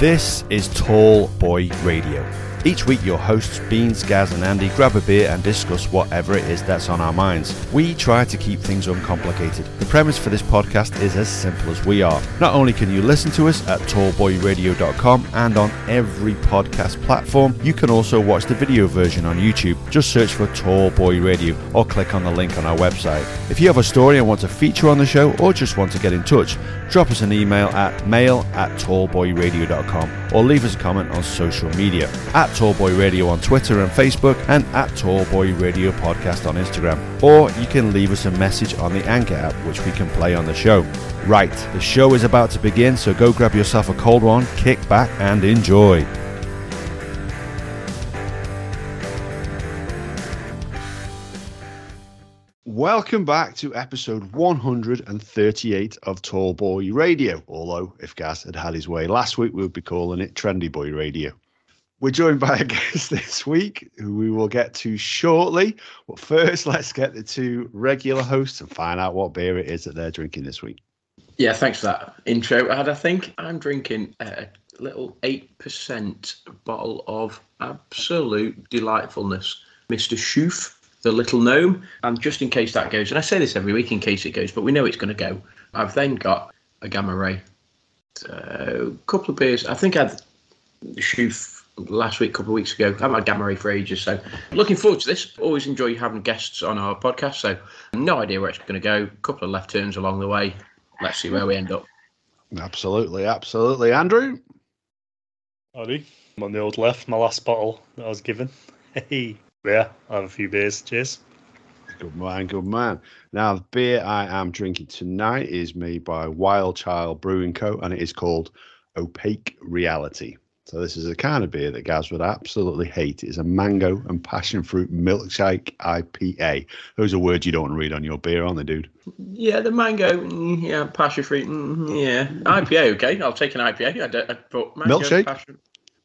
This is Tall Boy Radio. Each week, your hosts, Beans, Gaz, and Andy, grab a beer and discuss whatever it is that's on our minds. We try to keep things uncomplicated. The premise for this podcast is as simple as we are. Not only can you listen to us at tallboyradio.com and on every podcast platform, you can also watch the video version on YouTube. Just search for Tall Boy Radio or click on the link on our website. If you have a story and want to feature on the show or just want to get in touch, drop us an email at mail at tallboyradio.com or leave us a comment on social media at Tallboy Radio on Twitter and Facebook and at Tallboy Radio Podcast on Instagram. Or you can leave us a message on the Anchor app, which we can play on the show. Right, the show is about to begin, so go grab yourself a cold one, kick back, and enjoy. Welcome back to episode 138 of Tall Boy Radio. Although, if Gaz had had his way last week, we would be calling it Trendy Boy Radio. We're joined by a guest this week who we will get to shortly. But first, let's get the two regular hosts and find out what beer it is that they're drinking this week. Yeah, thanks for that intro, Ad. I think I'm drinking a little 8% bottle of absolute delightfulness. Mr. Chouffe, the little gnome. And just in case that goes, and I say this every week in case it goes, but we know it's going to go. I've then got a Gamma Ray. A couple of beers. I think I had Chouffe last week, a couple of weeks ago. I haven't had Gamma Ray for ages, so looking forward to this. Always enjoy having guests on our podcast, so no idea where it's going to go. A couple of left turns along the way. Let's see where we end up. Absolutely, absolutely. Andrew? Howdy. I'm on the old left, my last bottle that I was given. Hey. Yeah, I have a few beers. Cheers. Good man, good man. Now, the beer I am drinking tonight is made by Wild Child Brewing Co. and it is called Opaque Reality. So, this is a kind of beer that Gaz would absolutely hate. It's a mango and passion fruit milkshake IPA. Those are words you don't want to read on your beer, aren't they, dude? Yeah, the mango, mm, yeah, passion fruit, mm, yeah. IPA, okay. I'll take an IPA. I don't, I, but mango, Milkshake? Passion,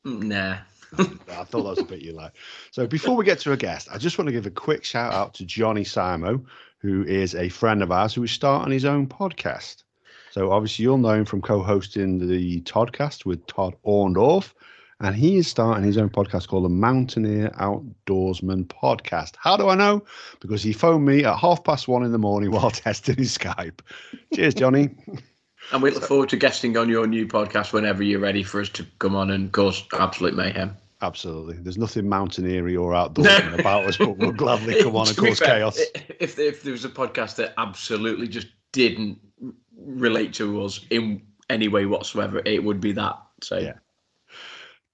mm, nah. I thought that was a bit you like. So before we get to a guest, I just want to give a quick shout out to Johnny Simo, who is a friend of ours who is starting his own podcast. So obviously you'll know him from co-hosting the Toddcast with Todd Orndorff, and he is starting his own podcast called the Mountaineer Outdoorsman Podcast. How do I know? Because he phoned me at half past one in the morning while testing his Skype. Cheers, Johnny. And we look forward to guesting on your new podcast whenever you're ready for us to come on and cause absolute mayhem. Absolutely. There's nothing mountaineery or outdoorsman about us, but we'll gladly come on and cause fair, chaos. If, if there was a podcast that absolutely just didn't relate to us in any way whatsoever, it would be that. So Yeah.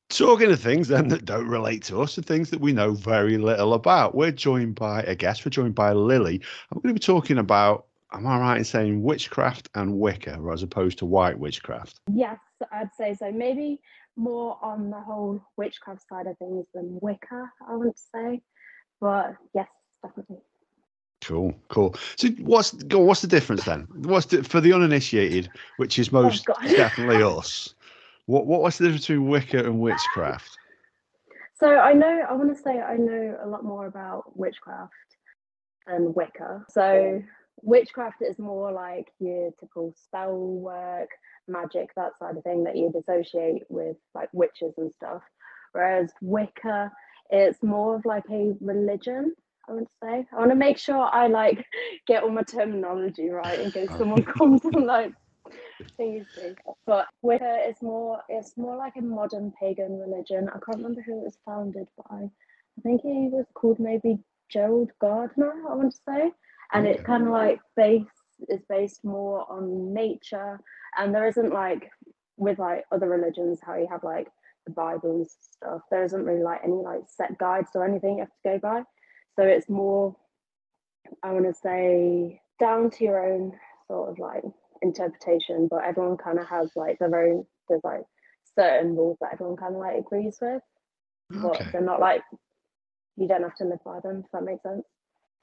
Talking of things then that don't relate to us and things that we know very little about. We're joined by a guest. We're joined by Lily. And we're going to be talking about, am I right in saying witchcraft and Wicca as opposed to white witchcraft? Yes, I'd say so. Maybe more on the whole witchcraft side of things than Wicca, I wouldn't say. But yes, definitely. Cool, cool. So what's what's the difference then? What's the, for the uninitiated, which is oh, most God. definitely us? What what what's the difference between Wicca and witchcraft? So I know, I want to say I know a lot more about witchcraft than Wicca. So witchcraft is more like your typical spell work, magic, that side of thing that you'd associate with like witches and stuff. Whereas Wicca, it's more of like a religion. I would say. I want to make sure I like get all my terminology right in case someone comes and like thingies me. But Wicca is more it's more like a modern pagan religion. I can't remember who it was founded by. I think he was called maybe Gerald Gardner, I want to say. And it's kind of like based is based more on nature and there isn't like with like other religions how you have like the Bible and stuff. There isn't really like any like set guides or anything you have to go by. So it's more I want to say down to your own sort of like interpretation, but everyone kind of has like their own. There's like certain rules that everyone kind of like agrees with, but they're not like you don't have to live by them. If that makes sense.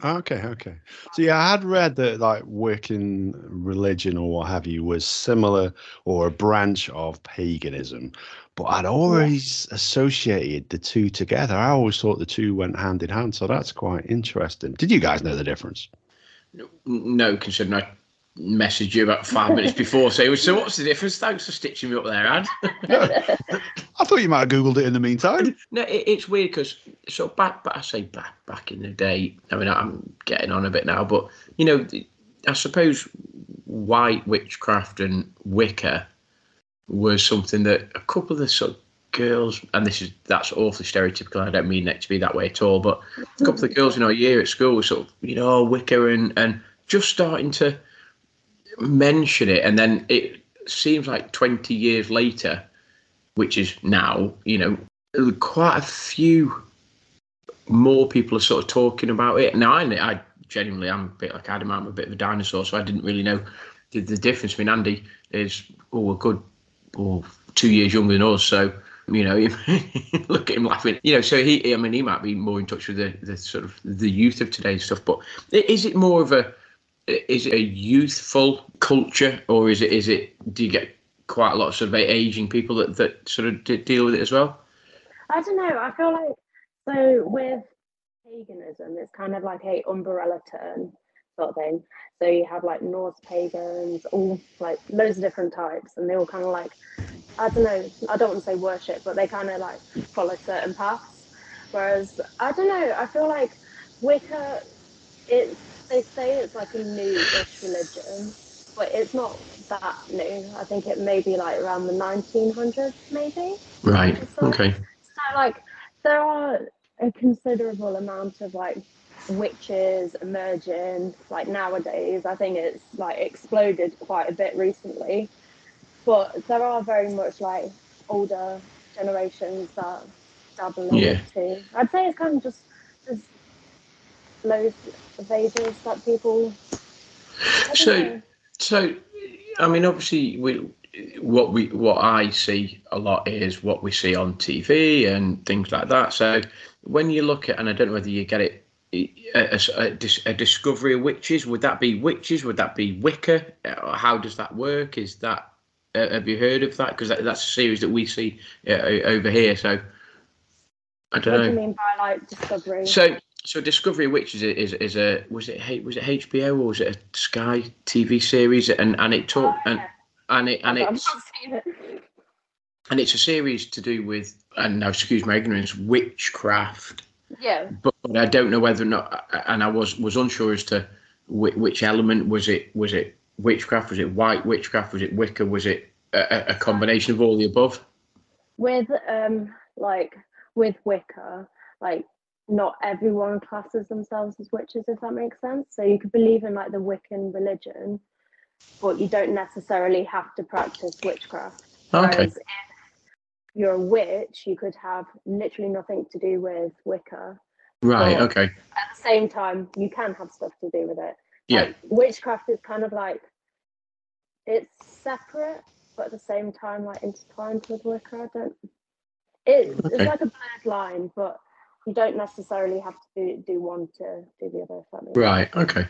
Okay, okay. So yeah, I had read that like Wiccan religion or what have you was similar or a branch of paganism, but I'd always associated the two together. I always thought the two went hand in hand, so that's quite interesting. Did you guys know the difference? no, considering I messaged you about five minutes before saying, "So what's the difference?" Thanks for stitching me up there, Ad. I thought you might have googled it in the meantime. no, it, it's weird because so back, but I say back back in the day. I mean, I'm getting on a bit now, but you know, I suppose white witchcraft and Wicca was something that a couple of the sort of girls, and this is that's awfully stereotypical. I don't mean it to be that way at all, but a couple of girls in our year at school were sort of, you know, Wicca and and just starting to mention it, and then it seems like 20 years later, which is now, you know, quite a few more people are sort of talking about it. Now, I, I genuinely am a bit like Adam, I'm a bit of a dinosaur, so I didn't really know the, the difference. I mean, Andy is oh, a good or oh, two years younger than us, so you know, look at him laughing. You know, so he, I mean, he might be more in touch with the, the sort of the youth of today's stuff. But is it more of a is it a youthful culture, or is it is it do you get quite a lot of sort of aging people that that sort of deal with it as well? I don't know. I feel like so with paganism, it's kind of like a umbrella term sort of thing. So you have like Norse pagans, all like loads of different types, and they all kind of like I don't know. I don't want to say worship, but they kind of like follow certain paths. Whereas I don't know. I feel like Wicca, it's they say it's like a new-ish religion, but it's not that new. I think it may be like around the 1900s, maybe. Right. Okay. So like there are a considerable amount of like witches emerging like nowadays i think it's like exploded quite a bit recently but there are very much like older generations that dabble in Yeah. it too i'd say it's kind of just there's loads of ages that people So- know. So, I mean, obviously, we what we what I see a lot is what we see on TV and things like that. So, when you look at, and I don't know whether you get it, a, a, a discovery of witches. Would that be witches? Would that be Wicca? How does that work? Is that uh, have you heard of that? Because that, that's a series that we see uh, over here. So, I don't what do don't you mean by like discovery So, so Discovery Witches is, is is a was it was it HBO or was it a Sky TV series? And and it Oh, talk and yeah. and it and it's it. and it's a series to do with and now excuse my ignorance witchcraft. Yeah. But, but i don't know whether or not and i was was unsure as to which, which element. Was it was it witchcraft? Was it white witchcraft? Was it wicca was it a, a- a combination of all the above? With um like with Wicca, like not everyone classes themselves as witches, if that makes sense. So you could believe in like the Wiccan religion, but you don't necessarily have to practice witchcraft. okay Whereas if you're a witch, you could have literally nothing to do with Wicca. right Oh. okay At the same time, you can have stuff to do with it. yeah Like, witchcraft is kind of like it's separate, but at the same time like intertwined with Wicca. I don't. It, Okay. It's like a blurred line, but you don't necessarily have to do, do one to do the other. If that makes right okay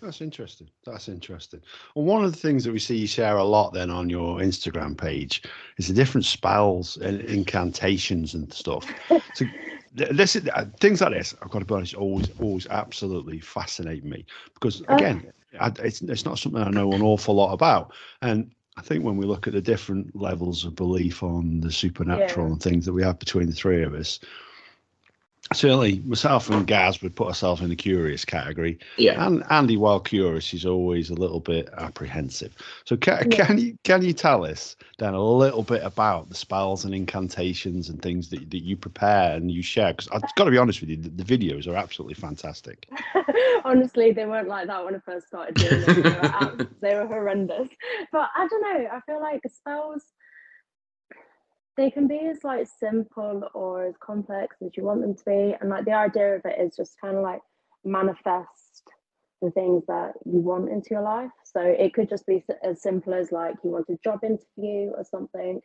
That's interesting. That's interesting. Well, one of the things that we see you share a lot then on your Instagram page is the different spells and incantations and stuff. So this is uh, things like this. I've got to be honest, always, always absolutely fascinate me because Oh. again, I, it's it's not something I know an awful lot about, and I think when we look at the different levels of belief on the supernatural Yeah. and things that we have between the three of us. Certainly, myself and Gaz would put ourselves in the curious category. yeah And Andy, while curious, is always a little bit apprehensive. So can, Yeah. can you can you tell us then a little bit about the spells and incantations and things that, that you prepare and you share? Because I've got to be honest with you, the, the videos are absolutely fantastic. Honestly, they weren't like that when I first started doing them. They were, they were horrendous. But I don't know. I feel like spells, they can be as like simple or as complex as you want them to be. And like the idea of it is just kind of like manifest the things that you want into your life. So it could just be as simple as like you want a job interview or something.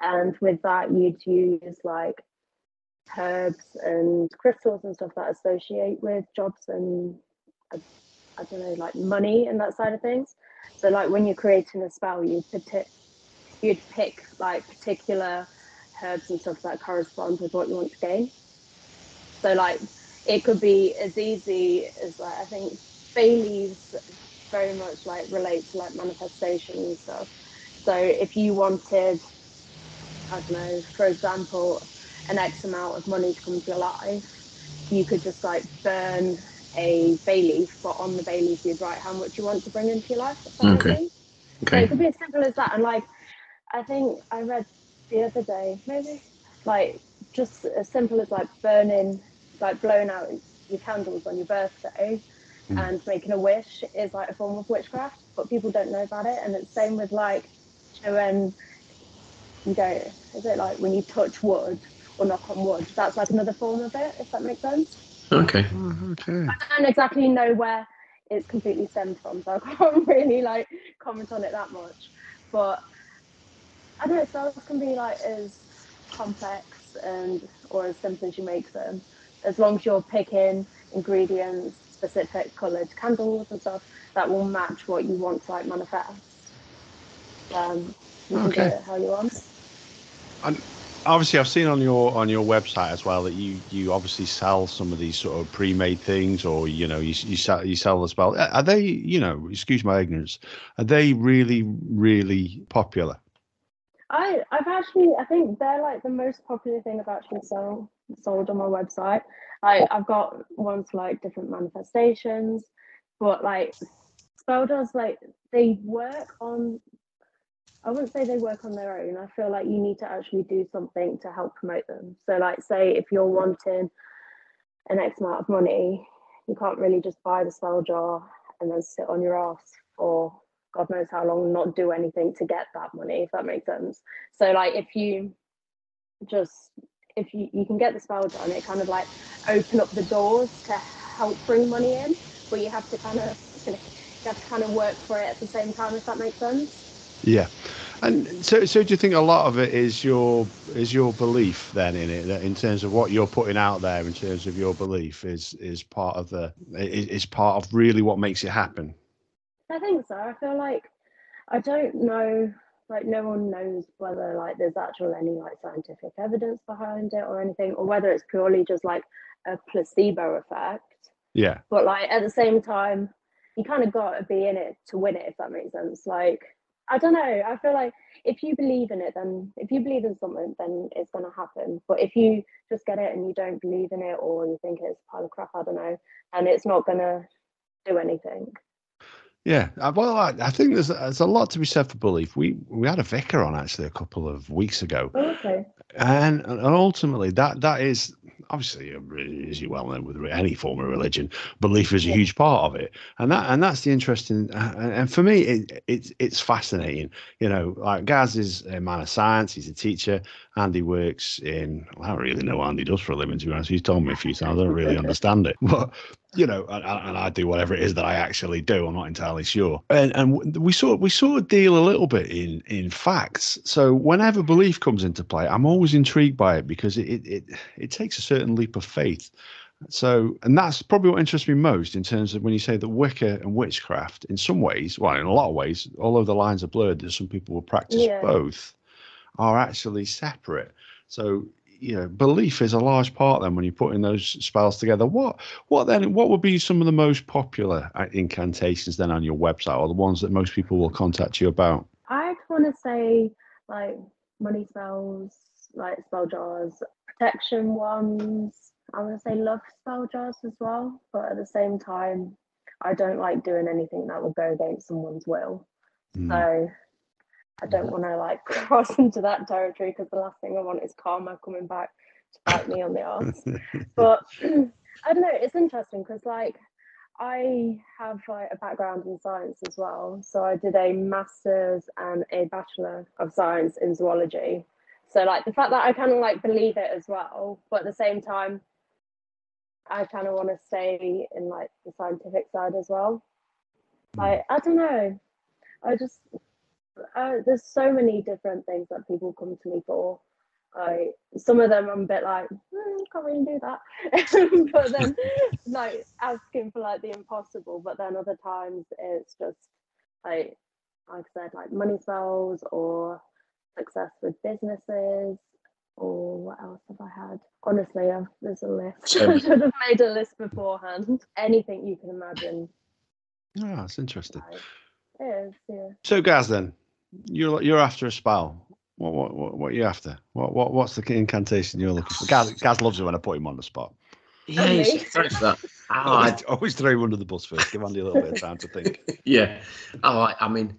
And with that, you'd use like herbs and crystals and stuff that associate with jobs and uh, I don't know, like money and that side of things. So like when you're creating a spell, you pick you'd pick like particular herbs and stuff that correspond with what you want to gain. So like it could be as easy as like I think bay leaves very much like relate to like manifestation and stuff. So if you wanted, I don't know, for example, an X amount of money to come to your life, you could just like burn a bay leaf, but on the bay leaf you'd write how much you want to bring into your life. Okay. So Okay. it could be as simple as that. And like, I think I read the other day, maybe, like just as simple as like burning, like blowing out your candles on your birthday hmm. and making a wish is like a form of witchcraft, but people don't know about it. And it's the same with like when you don't, um, is it like when you touch wood or knock on wood? That's like another form of it, if that makes sense. Okay. Mm, okay. I don't exactly know where it's completely stemmed from, so I can't really like comment on it that much. But I don't know, spells can be like as complex and or as simple as you make them, as long as you're picking ingredients, specific coloured candles and stuff that will match what you want to like manifest. Um, you can do it how you want. And obviously, I've seen on your on your website as well that you you obviously sell some of these sort of pre-made things, or you know you you sell you sell the spell. Are they you know excuse my ignorance? Are they really really popular? I I've actually I think they're like the most popular thing I've actually sold sold on my website. Like I've got ones for like different manifestations, but like spell does like they work on I wouldn't say they work on their own. I feel like you need to actually do something to help promote them. So like say if you're wanting an X amount of money, you can't really just buy the spell jar and then sit on your ass for God knows how long, not do anything to get that money, if that makes sense. So like if you just if you, you can get the spell done, it kind of like open up the doors to help bring money in, but you have to kind of you have to kind of work for it at the same time, if that makes sense. Yeah, and so so do you think a lot of it is your is your belief then in it that in terms of what you're putting out there in terms of your belief is is part of the is, is part of really what makes it happen. I think so. I feel like I don't know, like no one knows whether like there's actual any like scientific evidence behind it or anything, or whether it's purely just like a placebo effect. Yeah, But like at the same time, you kind of got to be in it to win it, if that makes sense. Like I don't know. I feel like if you believe in it, then if you believe in something, then it's gonna happen. But if you just get it and you don't believe in it, or you think it's a pile of crap, I don't know, and it's not gonna do anything. Yeah, uh, well, I, I think there's there's a lot to be said for belief. We we had a vicar on actually a couple of weeks ago, Oh, okay. and and ultimately that that is obviously as you well know with any form of religion, belief is a huge part of it, and that and that's the interesting. Uh, and for me, it, it's it's fascinating. You know, like Gaz is a man of science. He's a teacher. Andy works in. I don't really know what Andy does for a living. To be honest, he's told me a few times. I don't really understand it, but you know, and, and I do whatever it is that I actually do. I'm not entirely sure. And and we sort we sort of deal a little bit in in facts. So whenever belief comes into play, I'm always intrigued by it because it it it, it takes a certain leap of faith. So, and that's probably what interests me most in terms of when you say that Wicca and witchcraft, in some ways, well, in a lot of ways, although the lines are blurred, there's some people will practice Yeah. both, are actually separate. So, you know, belief is a large part then when you're putting those spells together. What, what then, what would be some of the most popular incantations then on your website or the ones that most people will contact you about? I'd want to say like money spells, like spell jars, protection ones. I want to say love spell jars as well, but at the same time, I don't like doing anything that will go against someone's will. Mm. So I don't want to like cross into that territory because the last thing I want is karma coming back to bite me on the ass. but I don't know. It's interesting because like I have like a background in science as well. So I did a master's and a bachelor of science in zoology. So like the fact that I kind of like believe it as well, but at the same time, I kind of want to stay in like the scientific side as well. Hmm. Like I don't know. I just uh, there's so many different things that people come to me for. I some of them I'm a bit like "Hmm, can't really do that, but then like asking for like the impossible. But then other times it's just like like I said, like money spells or success with businesses or what else have I had? Honestly, I've, there's a list. I should have made a list beforehand. Anything you can imagine. Ah, that's interesting. Like, it is, yeah. So, Gaz, then you're you're after a spell. What what what, what are you after? What what what's the incantation you're looking for? Gaz, Gaz loves it when I put him on the spot. Yeah, oh, he's- thanks for that. Oh, I- Always, always throw him under the bus first. Give Andy a little bit of time to think. yeah. Oh, I, I mean,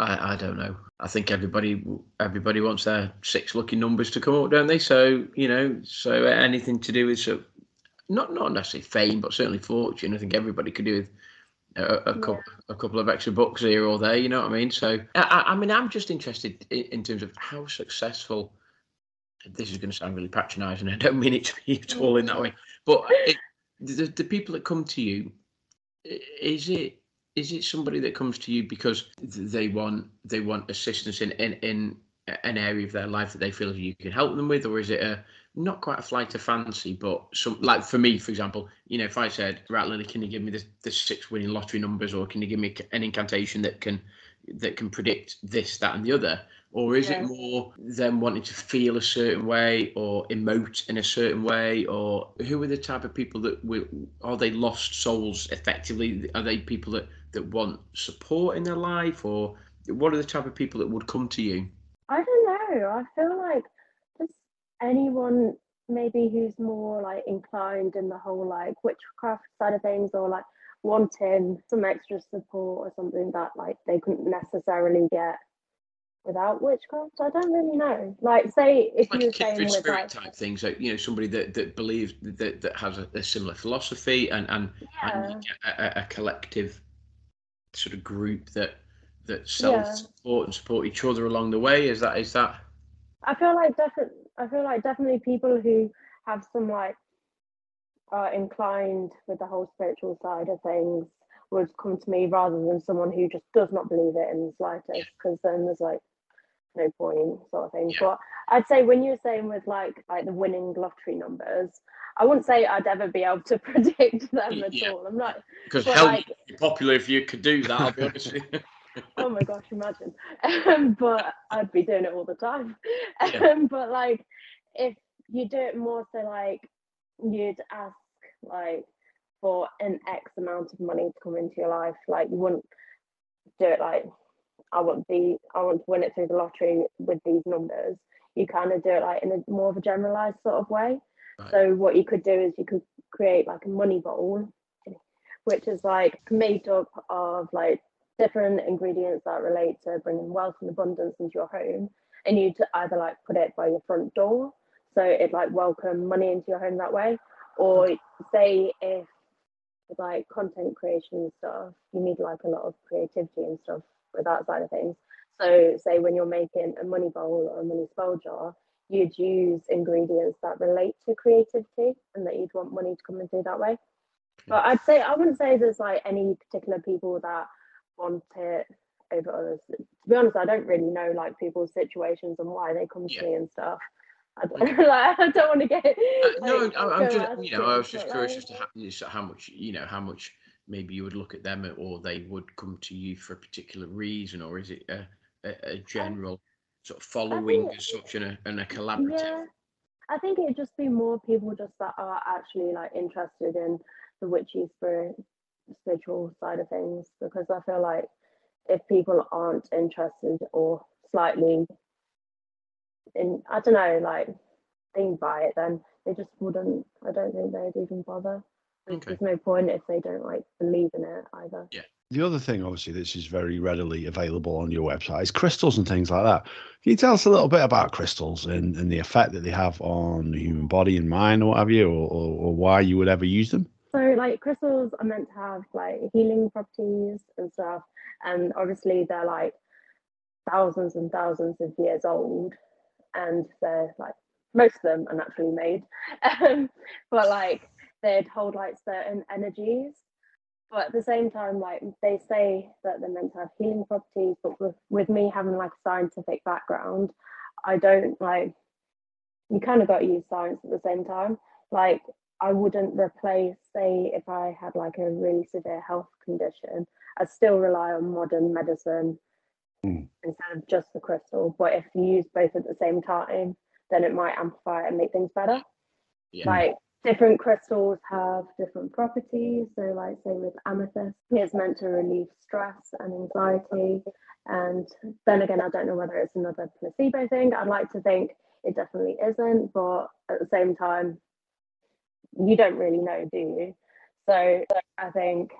I, I don't know. I think everybody everybody wants their six lucky numbers to come up, don't they? So you know, so anything to do with so not not necessarily fame, but certainly fortune. I think everybody could do with a, a Yeah. couple a couple of extra bucks here or there. You know what I mean? So I, I mean, I'm just interested in, in terms of how successful. This is going to sound really patronising. I don't mean it to be at all in that way, but it, the, the people that come to you, is it is it somebody that comes to you because they want they want assistance in in, in an area of their life that they feel you can help them with, or is it a not quite a flight of fancy, but some like for me, for example, you know, if I said, right, Lily, can you give me the, the six winning lottery numbers, or can you give me an incantation that can that can predict this, that, and the other, or is it more them wanting to feel a certain way or emote in a certain way, or who are the type of people that will are they lost souls effectively? Are they people that that want support in their life, or what are the type of people that would come to you? I don't know. I feel like anyone maybe who's more like inclined in the whole like witchcraft side of things or like wanting some extra support or something that like they couldn't necessarily get without witchcraft. I don't really know. Like say if like you were saying with spirit like type thing. So you know, somebody that, that believes that, that has a, a similar philosophy and and, yeah, and a, a collective sort of group that that self support and support each other along the way. Is that is that? I feel like definitely I feel like definitely people who have some like are inclined with the whole spiritual side of things would come to me rather than someone who just does not believe it in the slightest because then there's like no point sort of thing. Yeah. But I'd say when you're saying with like like the winning lottery numbers, I wouldn't say I'd ever be able to predict them at Yeah. all. I'm not Because hell, like- be popular if you could do that. I'll be honest with you. oh my gosh, imagine. Um, but I'd be doing it all the time. Yeah. Um, but like, if you do it more so like you'd ask like for an X amount of money to come into your life, like you wouldn't do it like I want the I want to win it through the lottery with these numbers. You kind of do it like in a more of a generalized sort of way. Right. So what you could do is you could create like a money bowl, which is like made up of like different ingredients that relate to bringing wealth and abundance into your home and you to either like put it by your front door so it like welcome money into your home that way or say if like content creation and stuff you need like a lot of creativity and stuff with that side of things. So say when you're making a money bowl or a money spell jar you'd use ingredients that relate to creativity and that you'd want money to come in through that way. But i'd say i wouldn't say there's like any particular people that want it over others. To be honest, I don't really know like people's situations and why they come to Yeah. me and stuff. I don't, like, I don't want to get. Uh, no, like, I- I'm just you know I was just curious like, as to how, just how much you know how much maybe you would look at them or they would come to you for a particular reason or is it a, a, a general sort of following as such and a, and a collaborative? Yeah, I think it'd just be more people just that are actually like interested in the witchy spirit, spiritual side of things. Because I feel like if people aren't interested or slightly in, I don't know, like thing by it, then they just wouldn't. I don't think they'd even bother. There's, Okay. there's no point if they don't like believe in it either. Yeah. The other thing, obviously, this is very readily available on your website is crystals and things like that. Can you tell us a little bit about crystals and, and the effect that they have on the human body and mind, or what have you, or, or, or why you would ever use them? So like crystals are meant to have like healing properties and stuff, and obviously they're like thousands and thousands of years old, and they're like most of them are naturally made, um, but like they'd hold like certain energies. But at the same time, like they say that they're meant to have healing properties, but with, with me having like a scientific background, I don't like you kind of got to use science at the same time. Like I wouldn't replace, say, if I had like a really severe health condition, I'd still rely on modern medicine Mm. instead of just the crystal. But if you use both at the same time, then it might amplify it and make things better. Yeah. Like different crystals have different properties. So, like, say with amethyst, it's meant to relieve stress and anxiety. And then again, I don't know whether it's another placebo thing. I'd like to think it definitely isn't, but at the same time, you don't really know, do you? So, I think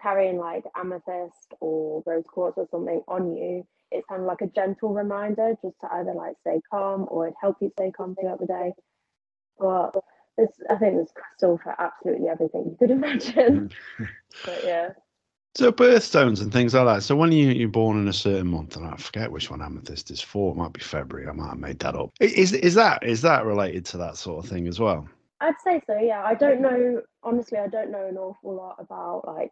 carrying like amethyst or rose quartz or something on you, it's kind of like a gentle reminder just to either like stay calm or it help you stay calm throughout the day. But it's, I think there's crystal for absolutely everything you could imagine. but yeah. So birthstones and things like that. So when you, you're born in a certain month, and I forget which one amethyst is for, it might be February. I might have made that up. Is is that is that related to that sort of thing as well? I'd say so. Yeah, I don't know. Honestly, I don't know an awful lot about like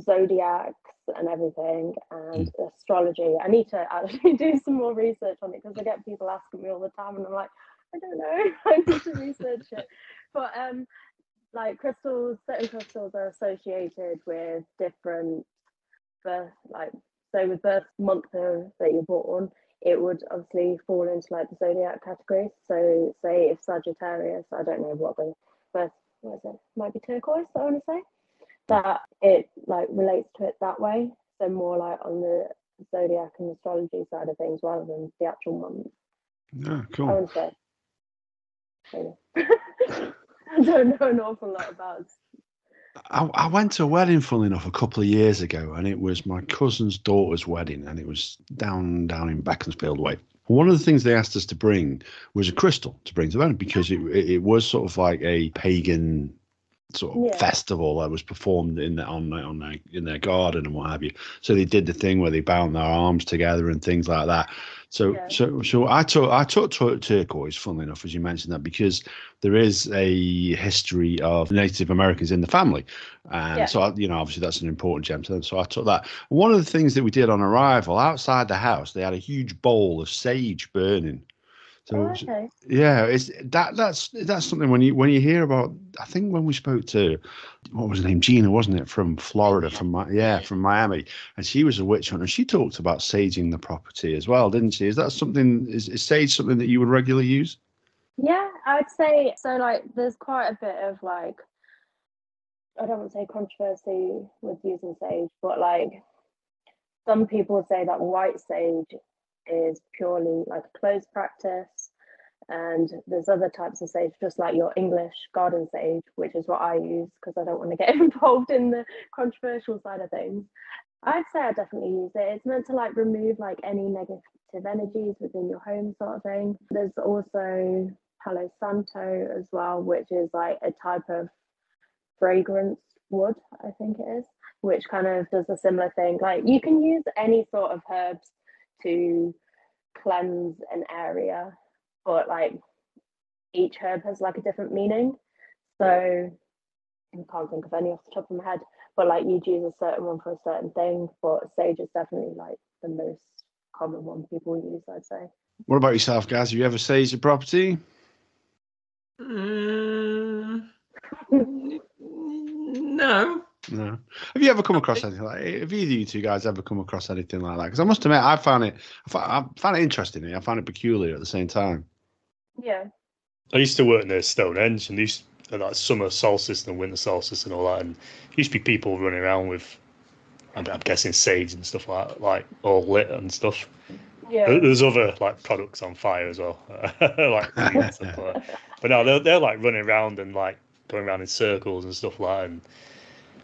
zodiacs and everything and mm. astrology. I need to actually do some more research on it because I get people asking me all the time, and I'm like, I don't know. I need to research it. But um, like crystals, certain crystals are associated with different birth, like so with birth month of, that you're born, it would obviously fall into like the zodiac category. So say if Sagittarius, I don't know what the birth what is it? Might be turquoise, I want to say. That it like relates to it that way. So more like on the zodiac and astrology side of things rather than the actual month. Yeah, cool. I say. I don't know an awful lot about. I, I went to a wedding, funnily enough, a couple of years ago, and it was my cousin's daughter's wedding, and it was down down in Beaconsfield Way. One of the things they asked us to bring was a crystal to bring to the wedding because it, it was sort of like a pagan sort of yeah. festival that was performed in the, on on their, in their garden and what have you. So they did the thing where they bound their arms together and things like that. So yeah. so so I took I took turquoise, funnily enough, as you mentioned that, because there is a history of Native Americans in the family, and yeah. so I, you know obviously that's an important gem to them. So I took that. One of the things that we did on arrival outside the house, they had a huge bowl of sage burning so oh, okay. yeah, it's that that's that's something when you when you hear about. I think when we spoke to what was her name, Gina, wasn't it, from Florida, from my yeah, from Miami, and she was a witch hunter. She talked about saging the property as well, didn't she? Is that something? Is, is sage something that you would regularly use? Yeah, I'd say so. Like, there's quite a bit of like, I don't want to say controversy with using sage, but like, some people say that white sage is purely like a closed practice. And there's other types of sage, just like your English garden sage, which is what I use because I don't want to get involved in the controversial side of things. I'd say I definitely use it. It's meant to like remove like any negative energies within your home, sort of thing. There's also Palo Santo as well, which is like a type of fragrance wood, I think it is, which kind of does a similar thing. Like you can use any sort of herbs to cleanse an area, but like each herb has like a different meaning. So I can't think of any off the top of my head, but like you'd use a certain one for a certain thing, but sage is definitely like the most common one people use, I'd say. What about yourself, guys? Have you ever sage your property? Mm, no. No. Have you ever come across anything like? Have either of you two guys ever come across anything like that? Because I must admit, I found it. I found, I found it interesting. Eh? I found it peculiar at the same time. Yeah. I used to work near Stonehenge, and these like summer solstice and winter solstice and all that, and used to be people running around with, I'm, I'm guessing sage and stuff like like all lit and stuff. Yeah. There's other like products on fire as well, like stuff like But no, they're they're like running around and like going around in circles and stuff like that. And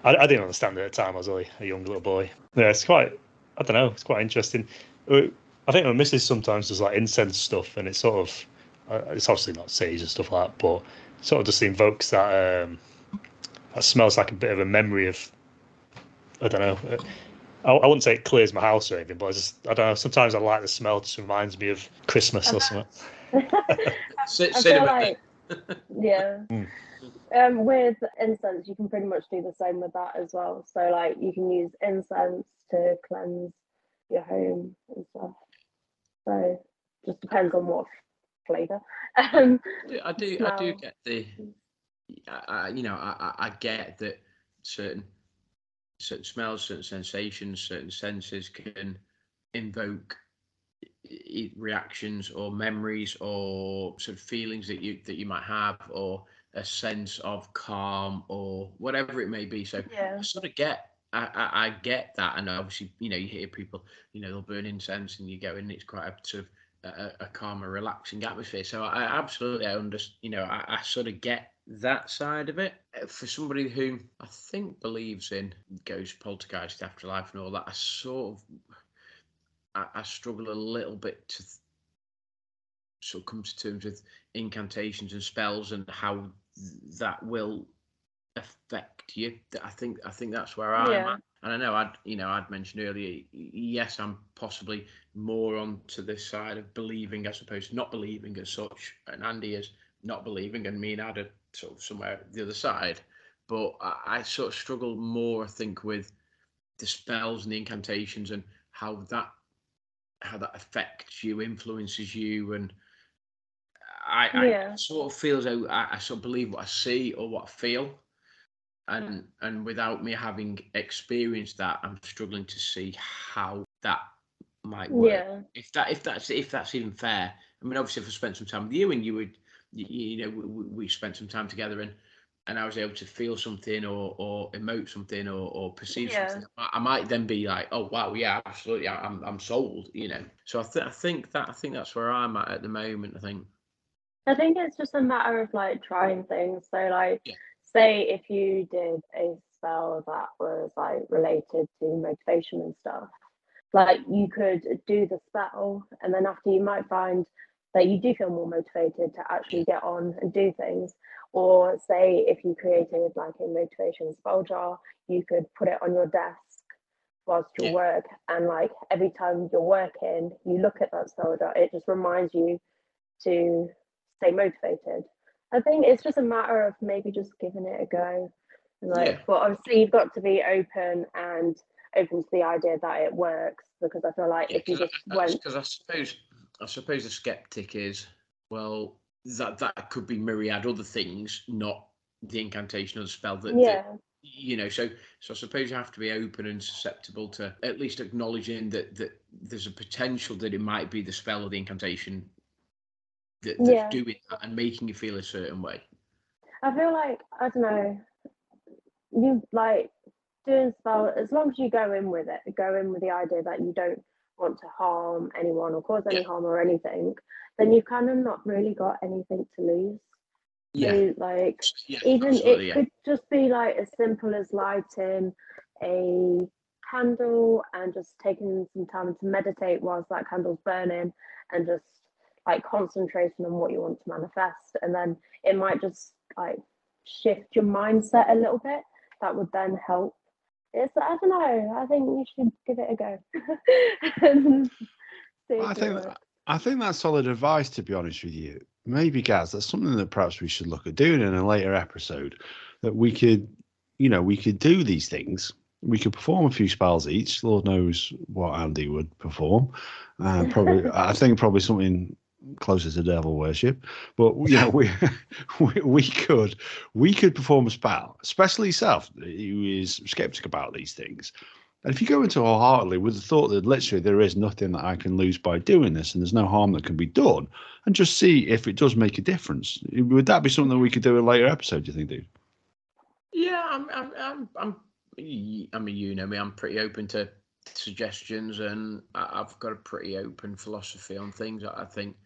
I, I didn't understand it at the time. I was only a young little boy. Yeah, it's quite. I don't know. It's quite interesting. Uh, I think my missus sometimes does like incense stuff, and it's sort of. Uh, it's obviously not sage and stuff like that, but sort of just invokes that. Um, that smells like a bit of a memory of. I don't know. Uh, I, I wouldn't say it clears my house or anything, but I just I don't know. Sometimes I like the smell. It just reminds me of Christmas or something. I feel like, yeah. Mm um, with incense, you can pretty much do the same with that as well. So, like, you can use incense to cleanse your home and stuff. So, just depends on what flavor. Um, I do, smell. I do get the, I, you know, I, I get that certain, certain smells, certain sensations, certain senses can invoke reactions or memories or sort of feelings that you that you might have or a sense of calm or whatever it may be. So Yeah. I sort of get. I, I, I get that, and obviously, you know, you hear people, you know, they'll burn incense, and you go in, it's quite a sort of a, a calmer, relaxing atmosphere. So I absolutely, I understand. You know, I, I sort of get that side of it. Uh, For somebody who I think believes in ghost, poltergeist, afterlife, and all that, I sort of, I, struggle a little bit to sort of come to terms with incantations and spells and how that will affect you. I think I think that's where I'm Yeah. at. And I know I'd you know I'd mentioned earlier. Yes, I'm possibly more onto this side of believing as opposed to not believing as such. And Andy is not believing, and me and Ad are sort of somewhere the other side. But I, I sort of struggle more, I think, with the spells and the incantations and how that how that affects you, influences you, and I, I sort of feel as though I, I sort of believe what I see or what I feel, and and without me having experienced that, I'm struggling to see how that might work. Yeah. If that if that's if that's even fair. I mean, obviously, if I spent some time with you and you would, you, you know, we, we spent some time together and and I was able to feel something or or emote something or or perceive Yeah. something, I, I might then be like, oh wow, yeah, absolutely, I- I'm I'm sold, you know. So I think I think that I think that's where I'm at at the moment. I think. I think it's just a matter of like trying things. So like Yeah. say if you did a spell that was like related to motivation and stuff, like you could do the spell and then after you might find that you do feel more motivated to actually get on and do things. Or say if you created like a motivation spell jar, you could put it on your desk whilst you Yeah. work and like every time you're working, you look at that spell jar, it just reminds you to stay motivated. I think it's just a matter of maybe just giving it a go. And, Like, Yeah. but obviously you've got to be open and open to the idea that it works because I feel like if you just went, because I suppose I suppose the skeptic is well that that could be myriad other things, not the incantation or the spell that, that yeah, you know so so i suppose you have to be open and susceptible to at least acknowledging that that there's a potential that it might be the spell or the incantation that, that's Yeah. doing that and making you feel a certain way I feel like I don't know. You like doing spell as long as you go in with it, go in with the idea that you don't want to harm anyone or cause any Yeah. harm or anything, then you've kind of not really got anything to lose. So, like yeah even it yeah. could just be like as simple as lighting a candle and just taking some time to meditate whilst that candle's burning and just like concentration on what you want to manifest and then it might just like shift your mindset a little bit that would then help it's i don't know i think you should give it a go Well, I think. I think that's solid advice. To be honest with you, maybe Gaz, that's something that perhaps we should look at doing in a later episode. That we could, you know, we could do these things. We could perform a few spells each. Lord knows what Andy would perform. Uh, probably, I think probably something closer to devil worship. But you know, we, we we could we could perform a spell, especially yourself, who is skeptic about these things. And if you go into wholeheartedly with the thought that literally there is nothing that I can lose by doing this and there's no harm that can be done, and just see if it does make a difference, would that be something that we could do in a later episode, do you think, dude? Yeah, I'm, I'm, I'm, I'm, I mean, you know me, I'm pretty open to suggestions, and I've got a pretty open philosophy on things. I think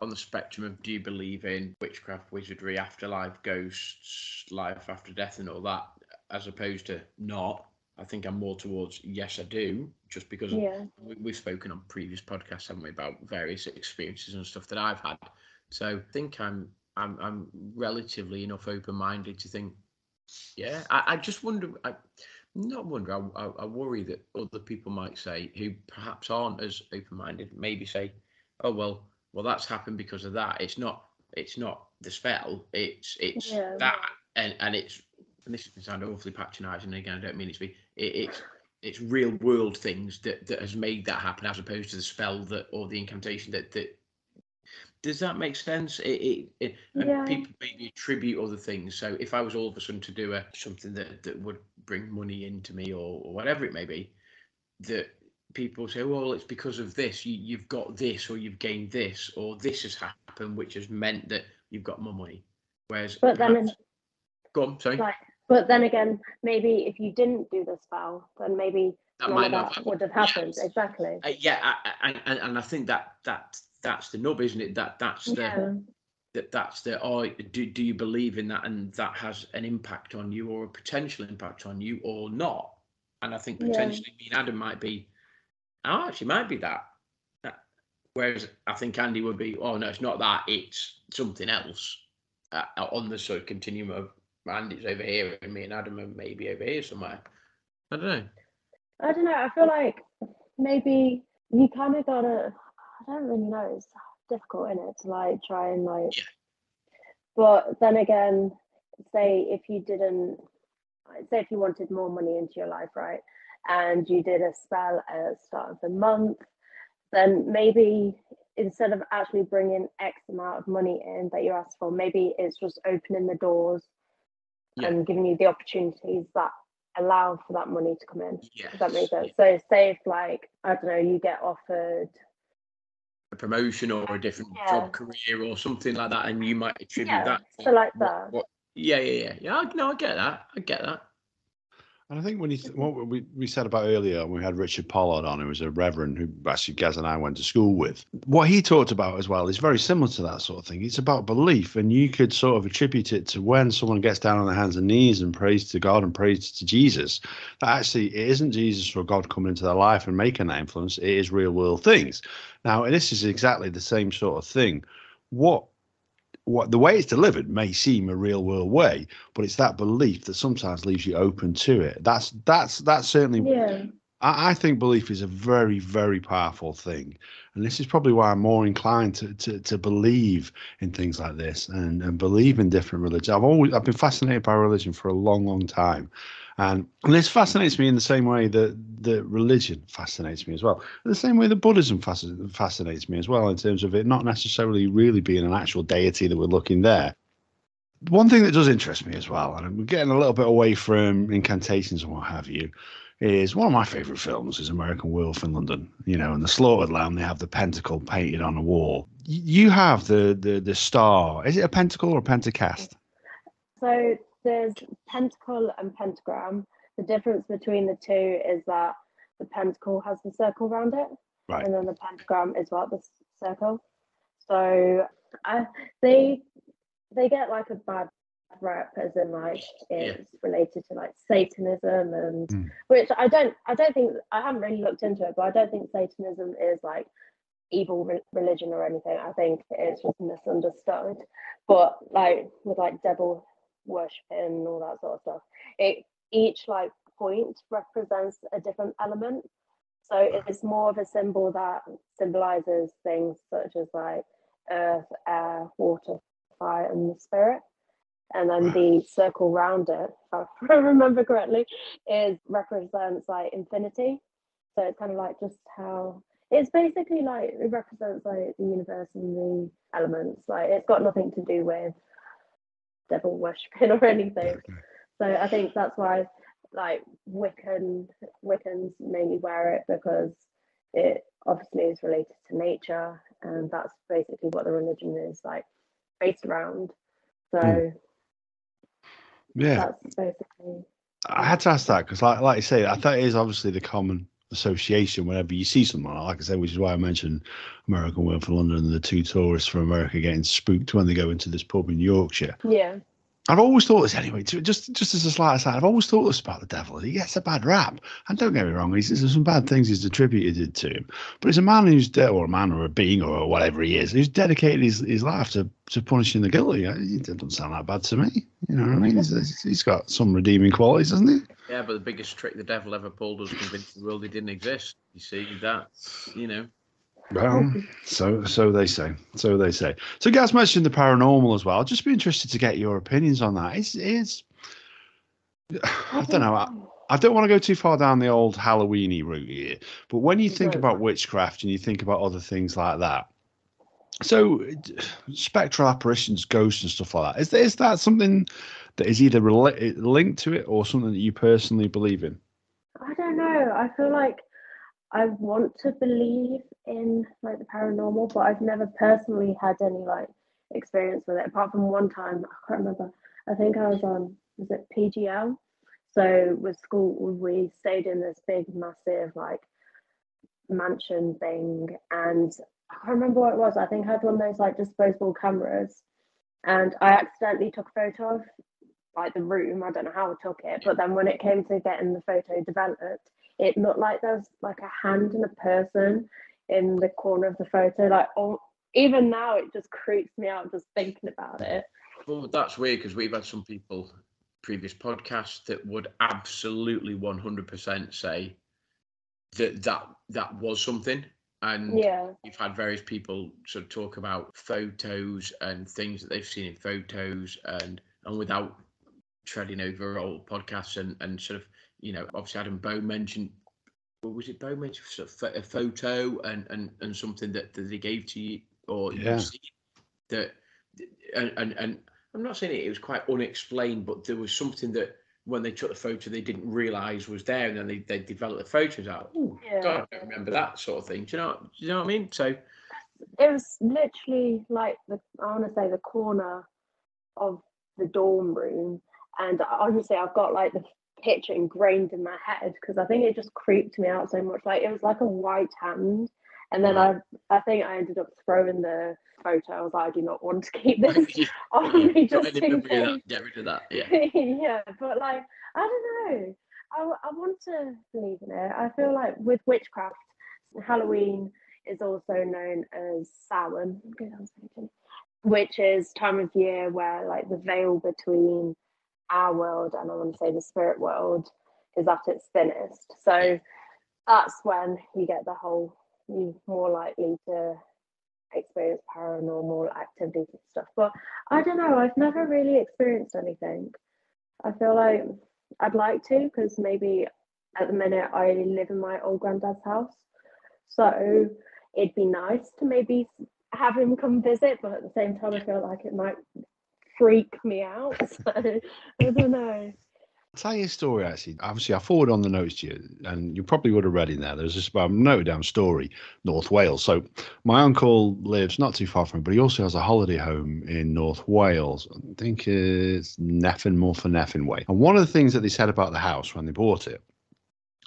on the spectrum of do you believe in witchcraft, wizardry, afterlife, ghosts, life after death, and all that, as opposed to not. I think I'm more towards yes, I do, just because yeah we, we've spoken on previous podcasts, haven't we, about various experiences and stuff that I've had. So I think I'm I'm I'm relatively enough open minded to think, yeah. I, I just wonder. I not wonder. I, I, I worry that other people might say who perhaps aren't as open minded, maybe say, oh well, well that's happened because of that. It's not. It's not the spell. It's it's Yeah. that, and and it's. And this is going to sound awfully patronising. Again, I don't mean it to be. It, it's it's real world things that that has made that happen as opposed to the spell that or the incantation that that does that make sense it, it, it and Yeah. people maybe attribute other things so if i was all of a sudden to do a something that that would bring money into me or, or whatever it may be that people say well it's because of this you, you've got this or you've gained this or this has happened which has meant that you've got more money Whereas, But then, perhaps- go on, sorry, like, but then again, maybe if you didn't do the spell, then maybe that might that would have happened. Yes. Exactly. Uh, yeah, I, I, and, and I think that that that's the nub, isn't it? That that's the Yeah. that that's the oh do, do you believe in that and that has an impact on you or a potential impact on you or not and i think Yeah. potentially me and adam might be oh actually might be that That- whereas i think andy would be oh no it's not that it's something else uh, on the sort of continuum of andy's over here and me and adam are maybe over here somewhere i don't know I don't know. I feel like maybe you kind of gotta. I don't really know. It's difficult in it to like try and like. Yeah. But then again, say if you didn't, say if you wanted more money into your life, right, and you did a spell at the start of the month, then maybe instead of actually bringing X amount of money in that you asked for, maybe it's just opening the doors Yeah. and giving you the opportunities that allow for that money to come in. yes Does that make sense? So say if like I don't know, you get offered a promotion or a different Yeah. job career or something like that and you might attribute Yeah, that so like what- that. what- yeah yeah yeah yeah I- no i get that i get that And I think when you th- what we, we said about earlier, we had Richard Pollard on, who was a reverend who actually Gaz and I went to school with. What he talked about as well is very similar to that sort of thing. It's about belief, and you could sort of attribute it to when someone gets down on their hands and knees and prays to God and prays to Jesus. That actually it isn't Jesus or God coming into their life and making that influence. It is real world things. Now, this is exactly the same sort of thing. What what the way it's delivered may seem a real world way, but it's that belief that sometimes leaves you open to it. That's that's that's certainly. Yeah. I, I think belief is a very very powerful thing, and this is probably why I'm more inclined to to, to believe in things like this and, and believe in different religions. I've always I've been fascinated by religion for a long long time, and, this fascinates me in the same way that that religion fascinates me as well. The same way that Buddhism fasc- fascinates me as well, in terms of it not necessarily really being an actual deity that we're looking there. One thing that does interest me as well, and I'm getting a little bit away from incantations and what have you, is one of my favourite films is American Werewolf in London. You know, and the slaughtered lamb, they have the pentacle painted on the wall. You have the the the star. Is it a pentacle or a pentacast? So there's pentacle and pentagram. The difference between the two is that the pentacle has the circle around it, Right. and then the pentagram is what the circle. So I, they they get like a bad rep as in like it's related to like Satanism and Mm. which I don't I don't think I haven't really looked into it, but I don't think Satanism is like evil re- religion or anything. I think it's just misunderstood. But like with like devil worshipping and all that sort of stuff, it each like point represents a different element. So it's more of a symbol that symbolizes things such as like earth, air, water, fire, and the spirit. And then the circle round it, if I remember correctly, is represents like infinity. So it's kind of like just how it's basically like it represents like the universe and the elements. Like it's got nothing to do with devil worshipping or anything. So I think that's why like Wiccan Wiccans mainly wear it because it obviously is related to nature and that's basically what the religion is like based around. So Mm. Yeah, that's basically I had to ask that because, like, like I say, I thought it is obviously the common association whenever you see someone. Like I said, which is why I mentioned American Werewolf in London and the two tourists from America getting spooked when they go into this pub in Yorkshire. yeah. I've always thought this anyway. Just just as a slight aside, I've always thought this about the devil. He gets a bad rap, and don't get me wrong, he's, there's some bad things he's attributed to him. But he's a man who's de- or a man or a being or whatever he is, who's dedicated his, his life to, to punishing the guilty. Uh, it doesn't sound that bad to me. You know what I mean? He's, he's got some redeeming qualities, doesn't he? Yeah, but the biggest trick the devil ever pulled was convince the world he didn't exist. You see that, you know. Well, mm. so so they say. So they say. So Gaz mentioned the paranormal as well. I'd just be interested to get your opinions on that. It's it's I don't know. I, I don't want to go too far down the old Halloweeny route here, but when you think about witchcraft and you think about other things like that, so spectral apparitions, ghosts, and stuff like that, is, is that something that is either linked to it or something that you personally believe in? I don't know. I feel like I want to believe in like the paranormal, but I've never personally had any like experience with it apart from one time I can't remember. I think I was on was it PGL? So with school we stayed in this big massive like mansion thing and I can't remember what it was. I think I had one of those like disposable cameras and I accidentally took a photo of like the room. I don't know how I took it, but then when it came to getting the photo developed, it looked like there was like a hand and a person in the corner of the photo. Like, oh, even now, it just creeps me out just thinking about it. Well, that's weird because we've had some people previous podcasts that would absolutely 100% say that that that was something and yeah we've had various people sort of talk about photos and things that they've seen in photos and and without treading over old podcasts and and sort of you know obviously Adam Bow mentioned what was it Bow mentioned a photo and and and something that, that they gave to you or yeah. you that and, and and I'm not saying it, it was quite unexplained but there was something that when they took the photo they didn't realize was there and then they, they developed the photos out. Oh, yeah. God, I don't remember that sort of thing. Do you know do you know what I mean? So it was literally like the I want to say the corner of the dorm room and honestly I've got like the picture ingrained in my head because I think it just creeped me out so much. Like it was like a white hand. And then I I think I ended up throwing the photo. I was like, I do not want to keep this on me just in case. Get rid of that. Yeah. yeah, but like I don't know. I, I want to believe in it. I feel like with witchcraft, Halloween is also known as Samhain, which is time of year where like the veil between our world and I want to say the spirit world is at its thinnest. So that's when you get the whole you're more likely to experience paranormal activities and stuff. But I don't know, I've never really experienced anything. I feel like I'd like to because maybe at the minute I live in my old granddad's house. So it'd be nice to maybe have him come visit, but at the same time, I feel like it might freak me out. So I don't know. Tell you a story actually. Obviously, I forward on the notes to you, and you probably would have read in there. There's this um, noted down story, North Wales. So, my uncle lives not too far from, but he also has a holiday home in North Wales. I think it's Nefyn, Morfa Nefyn way. And one of the things that they said about the house when they bought it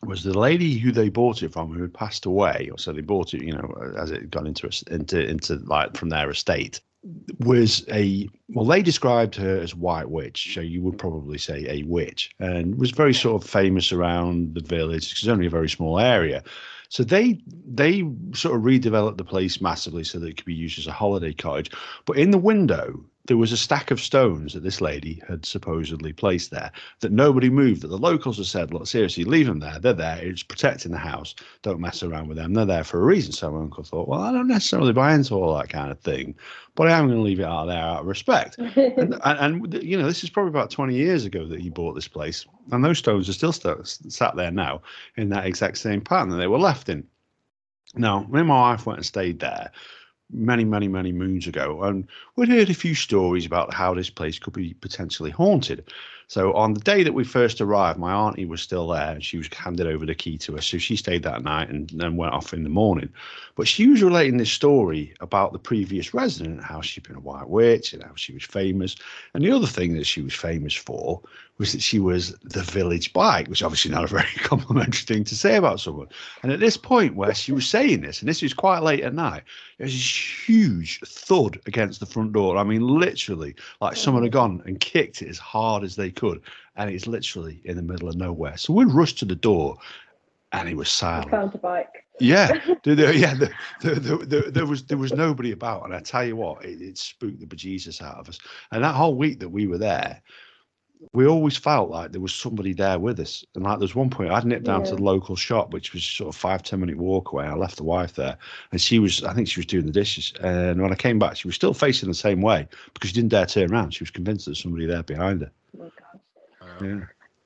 was the lady who they bought it from who had passed away, or so they bought it, you know, as it got into into into like from their estate was a well they described her as white witch so you would mm-hmm. probably say a witch and was very sort of famous around the village it's only a very small area. So they they sort of redeveloped the place massively so that it could be used as a holiday cottage but in the window there was a stack of stones that this lady had supposedly placed there that nobody moved. That the locals had said, "Look, seriously, leave them there. They're there. It's protecting the house. Don't mess around with them. They're there for a reason." So my uncle thought, "Well, I don't necessarily buy into all that kind of thing, but I am going to leave it out there out of respect." and, and, and, you know, this is probably about twenty years ago that he bought this place, and those stones are still st- sat there now in that exact same pattern that they were left in. Now, me and my wife went and stayed there many, many, many moons ago, and we'd heard a few stories about how this place could be potentially haunted. So on the day that we first arrived, my auntie was still there and she was handed over the key to us. So she stayed that night and then went off in the morning. But she was relating this story about the previous resident, how she'd been a white witch and how she was famous. And the other thing that she was famous for was that she was the village bike, which obviously not a very complimentary thing to say about someone. And at this point where she was saying this, and this was quite late at night, there was this huge thud against the front door. I mean, literally, like someone had gone and kicked it as hard as they could, and it's literally in the middle of nowhere. So we rushed to the door, and it was silent. Found a bike. Yeah, there, there, yeah. There, there, there, was there was nobody about, and I tell you what, it, it spooked the bejesus out of us. And that whole week that we were there, we always felt like there was somebody there with us. And like there's one point I'd nipped down yeah. to the local shop, which was sort of five, ten minute walk away. I left the wife there and she was I think she was doing the dishes. And when I came back, she was still facing the same way because she didn't dare turn around. She was convinced there was somebody there behind her. Oh my gosh. Yeah.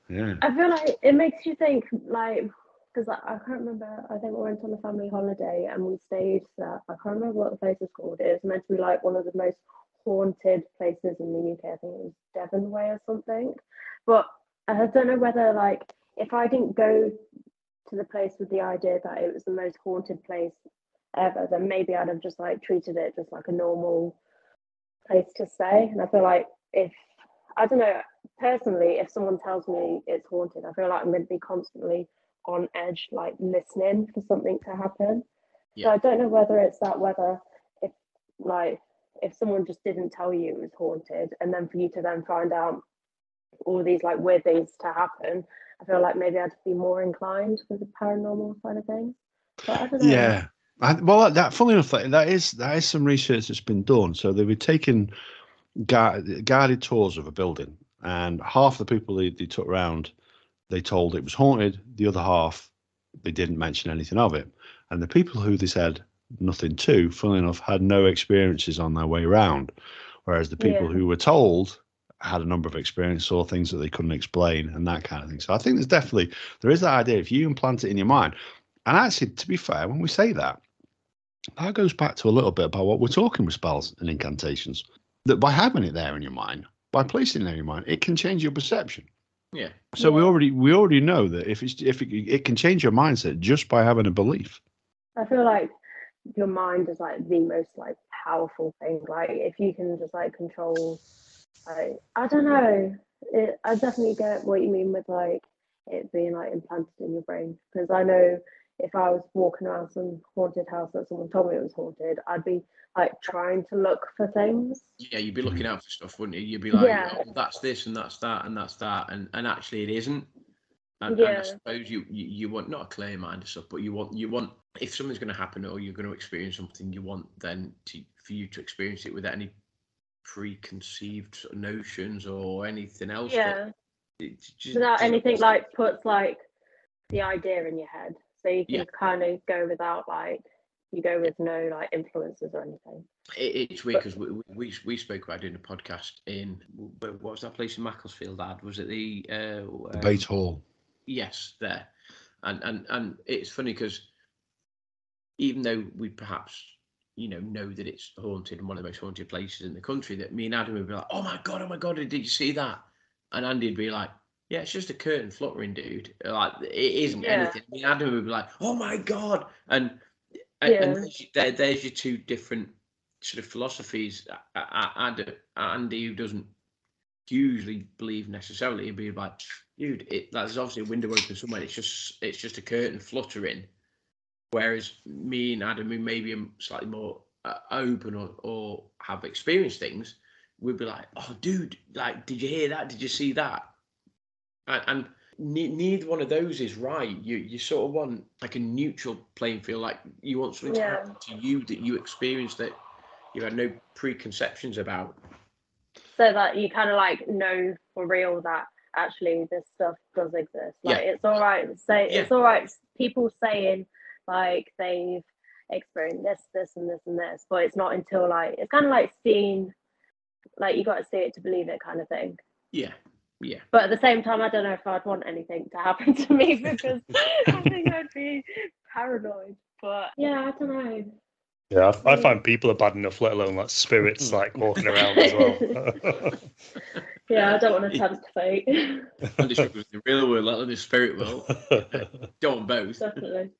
Yeah. I feel like it makes you think like because I, I, can't remember. I think we went on a family holiday and we stayed. Uh, I can't remember what the place was called. It was meant to be like one of the most haunted places in the UK. I think it was Devon Way or something. But I don't know whether like if I didn't go to the place with the idea that it was the most haunted place ever, then maybe I'd have just like treated it just like a normal place to stay. And I feel like if I don't know personally, if someone tells me it's haunted, I feel like I'm going to be constantly on edge, like listening for something to happen. Yeah. So I don't know whether it's that whether if like if someone just didn't tell you it was haunted, and then for you to then find out all these like weird things to happen, I feel like maybe I'd be more inclined with the paranormal side of things. Yeah. I, well, that funny enough, that, that is that is some research that's been done. So they were taking guard, guided tours of a building, and half the people they, they took around, they told it was haunted. The other half, they didn't mention anything of it. And the people who they said nothing to, funnily enough, had no experiences on their way around. Whereas the people yeah. who were told had a number of experiences, saw things that they couldn't explain, and that kind of thing. So I think there's definitely there is that idea. If you implant it in your mind, and actually, to be fair, when we say that, that goes back to a little bit about what we're talking with spells and incantations. That by having it there in your mind, by placing it in your mind, it can change your perception. Yeah. So yeah. we already we already know that if it's if it, it can change your mindset just by having a belief. I feel like your mind is like the most like powerful thing. Like if you can just like control, like I don't know. It, I definitely get what you mean with like it being like implanted in your brain because I know if I was walking around some haunted house that someone told me it was haunted, I'd be like trying to look for things. Yeah, you'd be looking out for stuff, wouldn't you? You'd be like, yeah. oh, that's this and that's that and that's that, and and actually it isn't. And, yeah. and I suppose you, you, you want not a clear mind and stuff, but you want you want if something's going to happen or you're going to experience something, you want then to for you to experience it without any preconceived notions or anything else. Yeah. Just, without anything like puts like the idea in your head, so you can yeah. kind of go without like you go with no like influences or anything. It, it's weird because we, we we spoke about doing a podcast in what was that place in Macclesfield? Ad was it the uh, the Bate um, Hall? Yes, there, and and and it's funny because even though we perhaps you know know that it's haunted and one of the most haunted places in the country, that me and Adam would be like, "Oh my god, oh my god, did you see that?" And Andy'd be like, "Yeah, it's just a curtain fluttering, dude. Like it isn't yeah. anything." I mean, Adam would be like, "Oh my god," and and, yeah. and there, there's your two different sort of philosophies. Andy, who doesn't usually believe necessarily, he'd be like, "Dude, it, there's obviously a window open somewhere. It's just it's just a curtain fluttering." Whereas me and Adam, who maybe are slightly more uh, open or, or have experienced things, we'd be like, "Oh, dude, like, did you hear that? Did you see that?" And, and ne- neither one of those is right. You you sort of want like a neutral playing field. Like you want something yeah. to happen to you that you experienced that you had no preconceptions about. So that you kind of like know for real that actually this stuff does exist. Like yeah. it's all right. Say yeah. it's all right. People saying like they've experienced this, this, and this, and this, but it's not until like it's kind of like seeing, like you got to see it to believe it, kind of thing. Yeah, yeah. But at the same time, I don't know if I'd want anything to happen to me because I think I'd be paranoid. But yeah, I don't know. Yeah, I, I, find people are bad enough, let alone like spirits mm. like walking around as well. yeah, I don't want to tempt fate. I'm just with the real world, let alone the spirit world. Don't both. Definitely.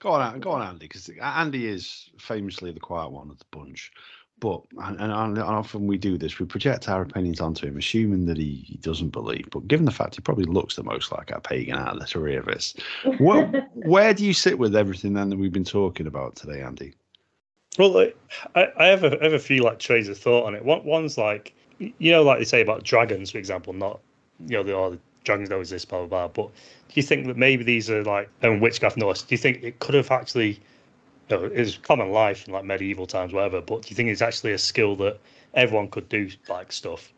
Go on, go on, Andy, because Andy is famously the quiet one of the bunch. But and, and, often we do this, we project our opinions onto him, assuming that he, he, doesn't believe. But given the fact he probably looks the most like a pagan out of the three of us, where, where do you sit with everything then that we've been talking about today, Andy? Well, I, I have a I have a few like trains of thought on it. One one's like you know, like they say about dragons, for example, not you know the, oh, the dragons don't exist, blah blah blah. But do you think that maybe these are like and witchcraft Norse? Do you think it could have actually you know, common life in like medieval times, whatever. But do you think it's actually a skill that everyone could do, like stuff,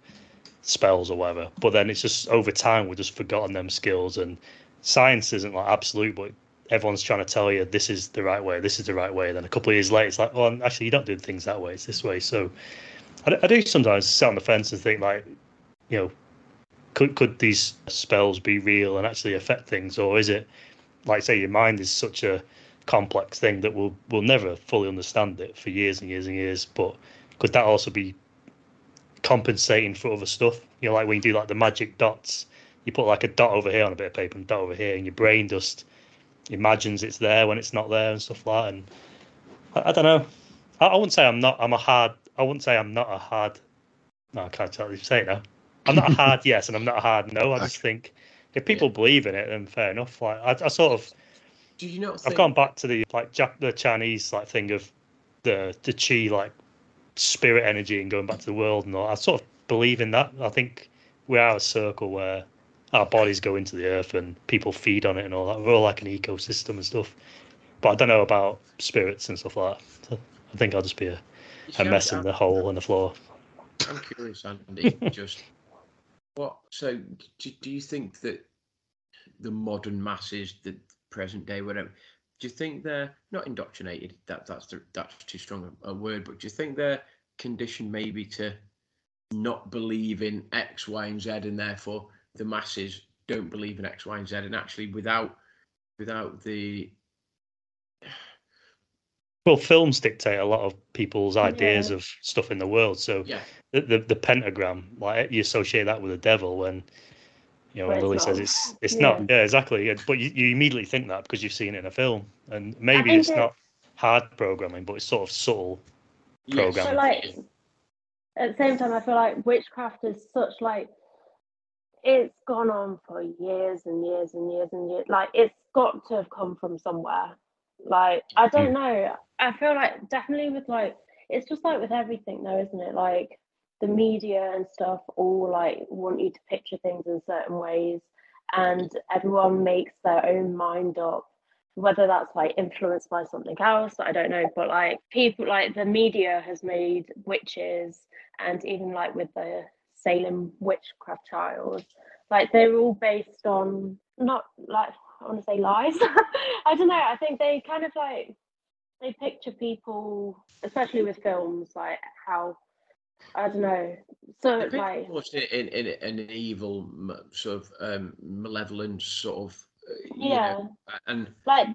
spells or whatever? But then it's just over time we've just forgotten them skills, and science isn't like absolute, but everyone's trying to tell you this is the right way, this is the right way. Then a couple of years later, it's like, well, actually, you don't do things that way; it's this way. So I, I do sometimes sit on the fence and think like, you know, could could these spells be real and actually affect things, or is it like say your mind is such a complex thing that we'll we'll never fully understand it for years and years and years. But could that also be compensating for other stuff? You know, like when you do like the magic dots, you put like a dot over here on a bit of paper and dot over here, and your brain just imagines it's there when it's not there and stuff like that. And I, I don't know. I, I, wouldn't say I'm not. I'm a hard. I wouldn't say I'm not a hard no, I can't tell you say it now. I'm not a hard yes and I'm not a hard no. I just think if people believe in it, then fair enough. Like I, I sort of Do you not I've think gone back to the like Jap- the Chinese like thing of the the chi like spirit energy and going back to the world and all. I sort of believe in that. I think we are a circle where our bodies go into the earth and people feed on it and all that. We're all like an ecosystem and stuff. But I don't know about spirits and stuff like that. So I think I'll just be a, a mess in the hole in the floor. I'm curious, Andy. just what? So, do, do you think that the modern masses, the present day, whatever, do you think they're not indoctrinated? That that's the, that's too strong a, a word. But do you think they're conditioned maybe to not believe in X, Y, and Z, and therefore the masses don't believe in X, Y, and Z, and actually without without the Well, films dictate a lot of people's ideas Yeah. of stuff in the world. So yeah the, the the pentagram, like you associate that with the devil when you know when But it's Lily says it's it's Yeah. not. Yeah, exactly. But you, you immediately think that because you've seen it in a film, and maybe think it's not hard programming, but it's sort of subtle. yes, Program. So like at the same time, I feel like witchcraft is such like it's gone on for years and years and years and years. Like it's got to have come from somewhere. Like I mm. don't know. I feel like definitely with like it's just like with everything though, isn't it? Like the media and stuff all like want you to picture things in certain ways and everyone makes their own mind up whether that's like influenced by something else i don't know but like people like the media has made witches and even like with the salem witchcraft trials. Like they're all based on not like i want to say lies. I don't know i think they kind of like they picture people especially with films like how i don't know. So like in, in, in an evil sort of um, malevolent sort of uh, yeah. know, and like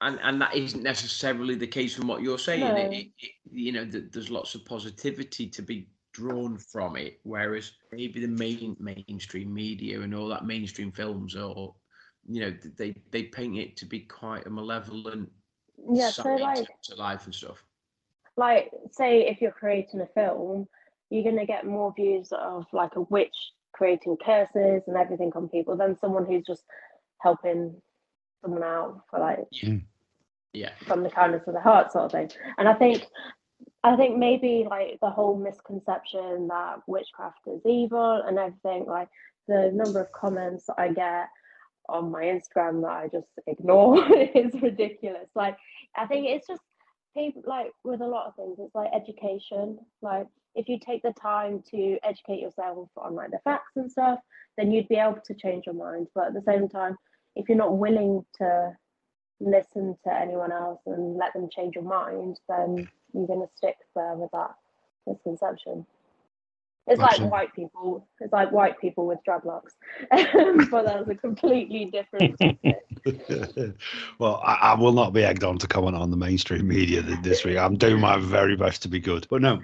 and and that isn't necessarily the case from what you're saying. No. it, it- you know th- there's lots of positivity to be drawn from it whereas maybe the main mainstream media and all that mainstream films or you know they they paint it to be quite a malevolent yeah so like to life and stuff. Like say if you're creating a film you're going to get more views of like a witch creating curses and everything on people than someone who's just helping someone out for like yeah. from the kindness of the heart sort of thing. And i think i think maybe like the whole misconception that witchcraft is evil and everything like the number of comments that i get on my instagram that i just ignore is ridiculous. Like i think it's just people like with a lot of things it's like education. Like if you take the time to educate yourself on like the facts and stuff then you'd be able to change your mind. But at the same time if you're not willing to listen to anyone else and let them change your mind then you're going to stick there with that misconception. It's like white people it's like white people with dreadlocks but that's a completely different well, I, I will not be egged on to comment on the mainstream media this week. I'm doing my very best to be good, but no,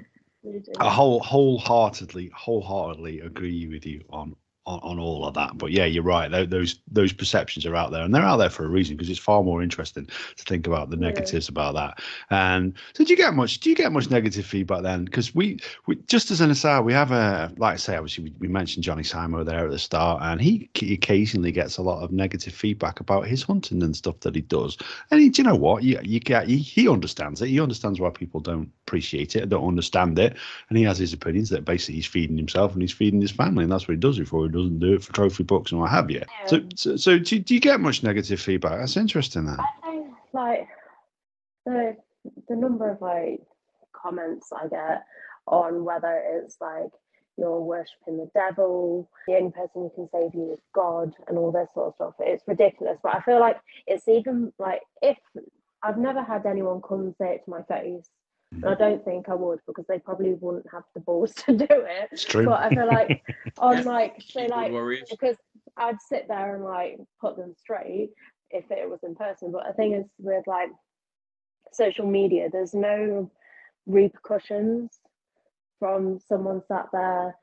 I whole wholeheartedly, wholeheartedly agree with you on on, on all of that. But yeah, you're right. Those those perceptions are out there, and they're out there for a reason because it's far more interesting to think about the Yeah. negatives about that. And so, do you get much? Do you get much negative feedback then? Because we, we just as an aside, we have a like I say, obviously we, we mentioned Johnny Simo there at the start, and he occasionally gets a lot of negative feedback about his hunting and stuff that he does. And he, do you know what? You, you get he, he understands it. He understands why people don't appreciate it, don't understand it, and he has his opinions that basically he's feeding himself and he's feeding his family, and that's what he does it for. He doesn't do it for trophy books and what have you. So, um, so, so do, you- do you get much negative feedback? That's interesting. Then. I think like the the number of like comments I get on whether it's like you're worshipping the devil, the only person who can save you is God, and all this sort of stuff. It's ridiculous. But I feel like it's even like if I've never had anyone come and say it to my face, I mm. don't think I would because they probably wouldn't have the balls to do it. It's true. But I feel like on Yeah. like say like warriors because I'd sit there and like put them straight if it was in person. But the thing is with like social media, there's no repercussions from someone sat there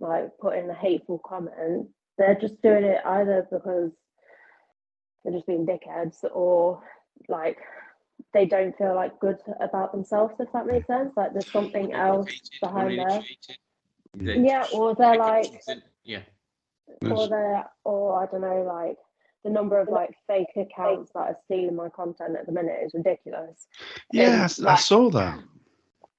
like putting a hateful comment. They're just doing it either because they're just being dickheads or like they don't feel like good about themselves, if that makes sense. Like there's something else behind there. Yeah, or they're like, yeah, or they're, or I don't know, like the number of like fake accounts that are stealing my content at the minute is ridiculous. Yeah, And, I, I saw that.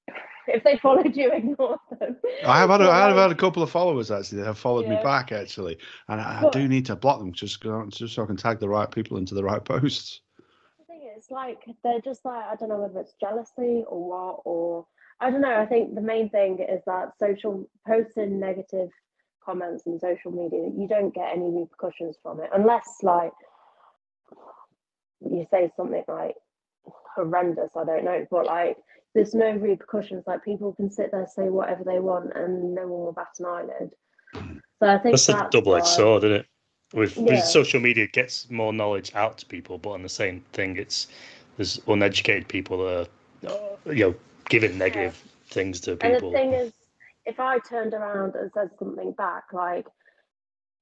if they followed you, ignore them. I have had a, I have had a couple of followers actually that have followed me back actually, and I, I do need to block them just just so I can tag the right people into the right posts. The thing is, like, they're just like, I don't know whether it's jealousy or what, or I don't know. I think the main thing is that social posting negative comments on social media, you don't get any repercussions from it unless, like, you say something like horrendous. I don't know, but like, there's no repercussions. Like, people can sit there say whatever they want, and no one will bat an eyelid. So I think That's a double edged why- sword, isn't it? With, Yeah. with social media, it gets more knowledge out to people, but on the same thing, it's there's uneducated people that are, uh, you know, giving negative things to people. And the thing is, if I turned around and said something back, like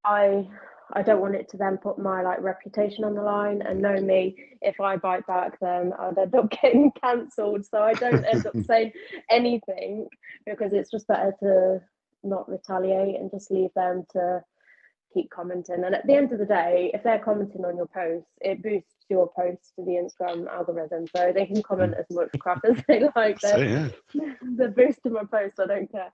I I don't want it to then put my like reputation on the line and know me. If I bite back, then I'd end up getting cancelled. So I don't end up saying anything because it's just better to not retaliate and just leave them to keep commenting. And at the end of the day, if they're commenting on your posts, it boosts your posts to the Instagram algorithm. So they can comment as much crap as they like. So, They're, yeah, they're boosting my post. I don't care.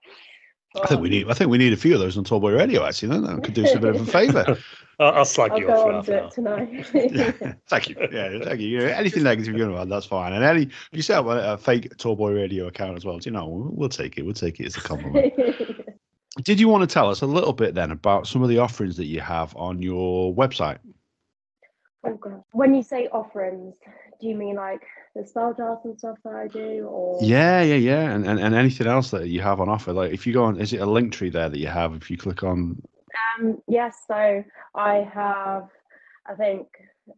I think we need I think we need a few of those on Tallboy Radio actually. Then that could do us a bit of a favour. I'll, I'll slag I'll you go off for half an it hour. tonight. yeah, thank you. Yeah, thank you. you know, anything negative you're going to add, that's fine. And any, if you set up a, a fake Tallboy Radio account as well, you know, we'll, we'll take it. We'll take it as a compliment. Did you want to tell us a little bit then about some of the offerings that you have on your website? Oh, God. When you say offerings, do you mean like the spell jars and stuff that I do, or Yeah, yeah, yeah, and, and and anything else that you have on offer. Like if you go on, is it a link tree there that you have? If you click on, Um, yes, so I have, I think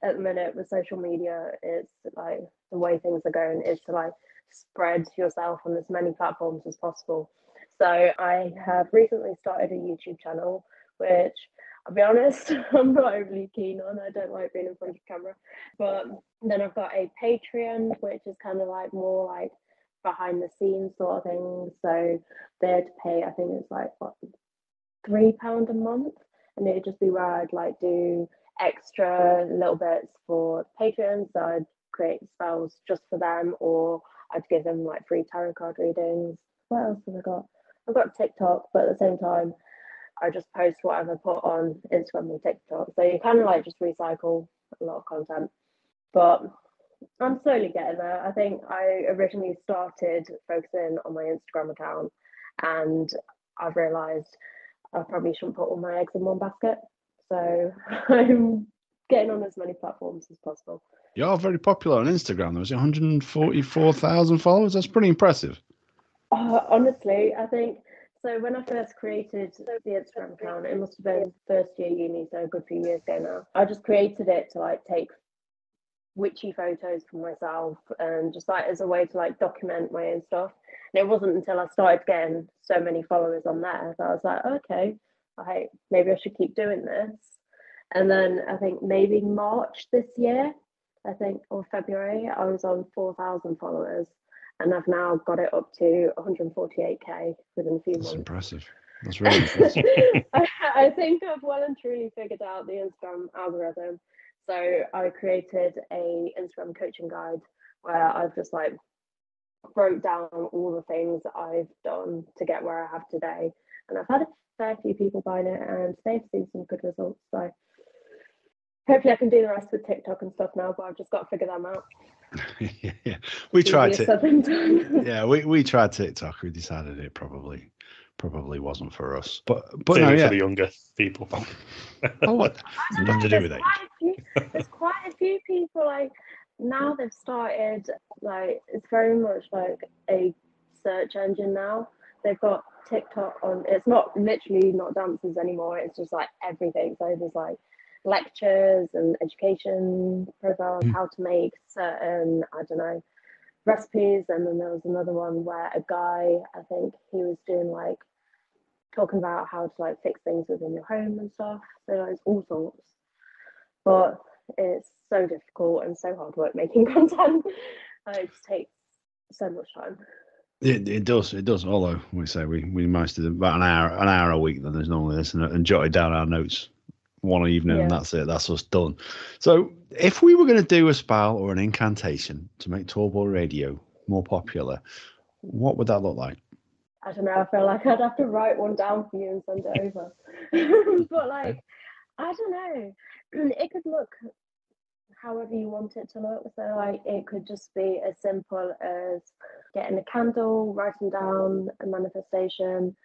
at the minute with social media, it's like the way things are going is to like spread yourself on as many platforms as possible. So I have recently started a YouTube channel, which I'll be honest, I'm not overly keen on. I don't like being in front of camera. But then I've got a Patreon, which is kind of like more like behind the scenes sort of thing. So they're to pay, I think it's like what three pound a month, and it'd just be where I'd like do extra little bits for patrons. So I'd create spells just for them, or I'd give them like free tarot card readings. What else have I got? I've got TikTok, but at the same time, I just post whatever I put on Instagram and TikTok. So you kind of like just recycle a lot of content. But I'm slowly getting there. I think I originally started focusing on my Instagram account and I've realised I probably shouldn't put all my eggs in one basket. So I'm getting on as many platforms as possible. you're very popular on Instagram. There was 144,000 followers. That's pretty impressive. Uh, honestly, I think so. When I first created the Instagram account, it must have been first year uni, so a good few years ago now. I just created it to like take witchy photos for myself and just like as a way to like document my own stuff. And it wasn't until I started getting so many followers on there that I was like, okay, I maybe I should keep doing this. And then I think maybe March this year, I think, or February, I was on 4,000 followers and I've now got it up to 148k within a few That's months. impressive. That's really impressive. I, I think I've well and truly figured out the Instagram algorithm. So I created a Instagram coaching guide where I've just like wrote down all the things that I've done to get where I have today, and I've had a fair few people buying it, and they've seen some good results. So hopefully I can do the rest with TikTok and stuff now, but I've just got to figure them out. yeah, yeah. We tried Easier to. said than done. Yeah, we, we tried TikTok. We decided it probably probably wasn't for us. But but no, yeah. for the younger people. Oh, oh what? Nothing to do with there's it. quite a few, there's quite a few people like now they've started like it's very much like a search engine now. They've got TikTok on. It's not literally not dances anymore. It's just like everything. So there's like lectures and education programs, Mm. how to make certain I don't know recipes, and then there was another one where a guy I think he was doing like talking about how to like fix things within your home and stuff. So it's all sorts. But it's so difficult and so hard work making content. Like, it just takes so much time. It, it does, it does. Although we say we we managed to do about an hour an hour a week. Then there's normally this and, and jotted down our notes one evening, and that's it. That's us done. So if we were going to do a spell or an incantation to make Tallboy Radio more popular, what would that look like? I don't know. I feel like I'd have to write one down for you and send it over. but like, I don't know. It could look however you want it to look. So like, it could just be as simple as getting a candle, writing down a manifestation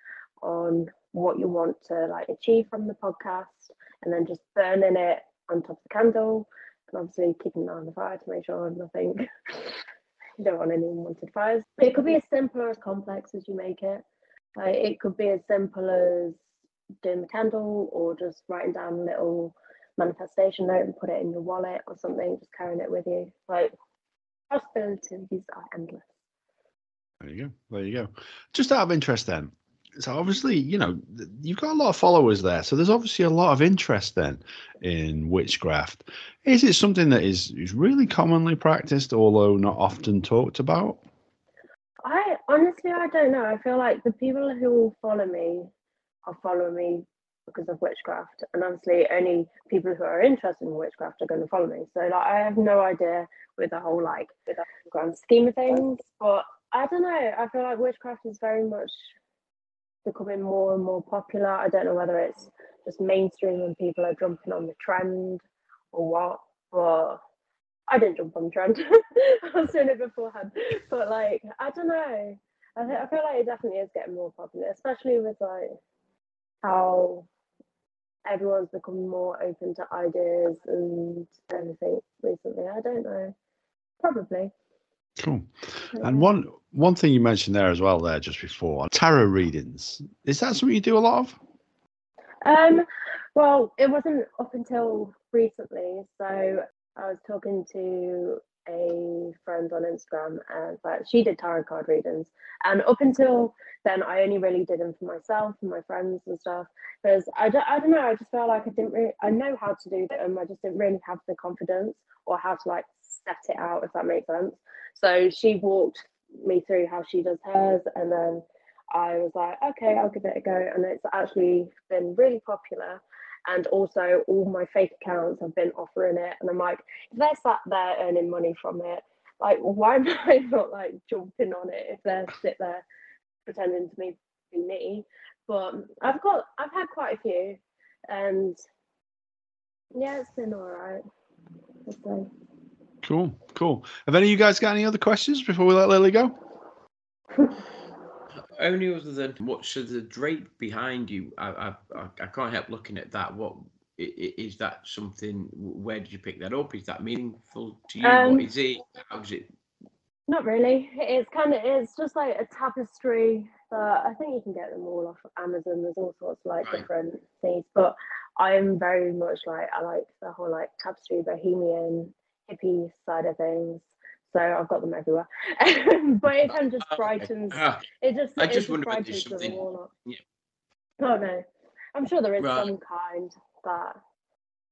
on what you want to like achieve from the podcast, and then just burning it on top of the candle, and obviously keeping an eye on the fire to make sure nothing. you don't want any unwanted fires. It could be as simple or as complex as you make it. Like it could be as simple as doing the candle or just writing down a little manifestation note and put it in your wallet or something, just carrying it with you. Like possibilities are endless. There you go. There you go. Just out of interest, then. So obviously, you know, you've got a lot of followers there. So there's obviously a lot of interest then in witchcraft. Is it something that is is really commonly practiced, although not often talked about? I honestly I don't know. I feel like the people who follow me are following me because of witchcraft. And obviously only people who are interested in witchcraft are going to follow me. So like I have no idea with the whole like with the grand scheme of things. But I don't know. I feel like witchcraft is very much becoming more and more popular. I don't know whether it's just mainstream and people are jumping on the trend or what, but I didn't jump on trend. I was doing it beforehand. But like, I don't know. I, th- I feel like it definitely is getting more popular, especially with like how everyone's become more open to ideas and everything recently. I don't know. Probably. Cool. And one one thing you mentioned there as well, there just before tarot readings. Is that something you do a lot of? Um, well, it wasn't up until recently. So I was talking to a friend on Instagram, uh, and like she did tarot card readings, and up until then, I only really did them for myself and my friends and stuff. Because I don't, I don't know, I just felt like I didn't really, I know how to do them, I just didn't really have the confidence or how to like set it out, if that makes sense. So she walked me through how she does hers, and then I was like, okay, I'll give it a go. And it's actually been really popular. And also, all my fake accounts have been offering it. And I'm like, if they're sat there earning money from it, like, why am I not like jumping on it if they're sit there pretending to be me? But I've got, I've had quite a few, and yeah, it's been all right. I'd. Cool, cool. Have any of you guys got any other questions before we let Lily go? Only other than what's the drape behind you, I I, I can't help looking at that. What is that something? Where did you pick that up? Is that meaningful to you? Um, what is it? How's it? Not really. It's kind of it's just like a tapestry that I think you can get them all off of Amazon. There's all sorts of like Right. different things, but I am very much like I like the whole like tapestry bohemian hippie side of things. So I've got them everywhere. but it kind of just Okay. brightens. Ah, It just I just wondered whether brightens there's the something- wall up. yeah. Oh no, I'm sure there is Right. some kind that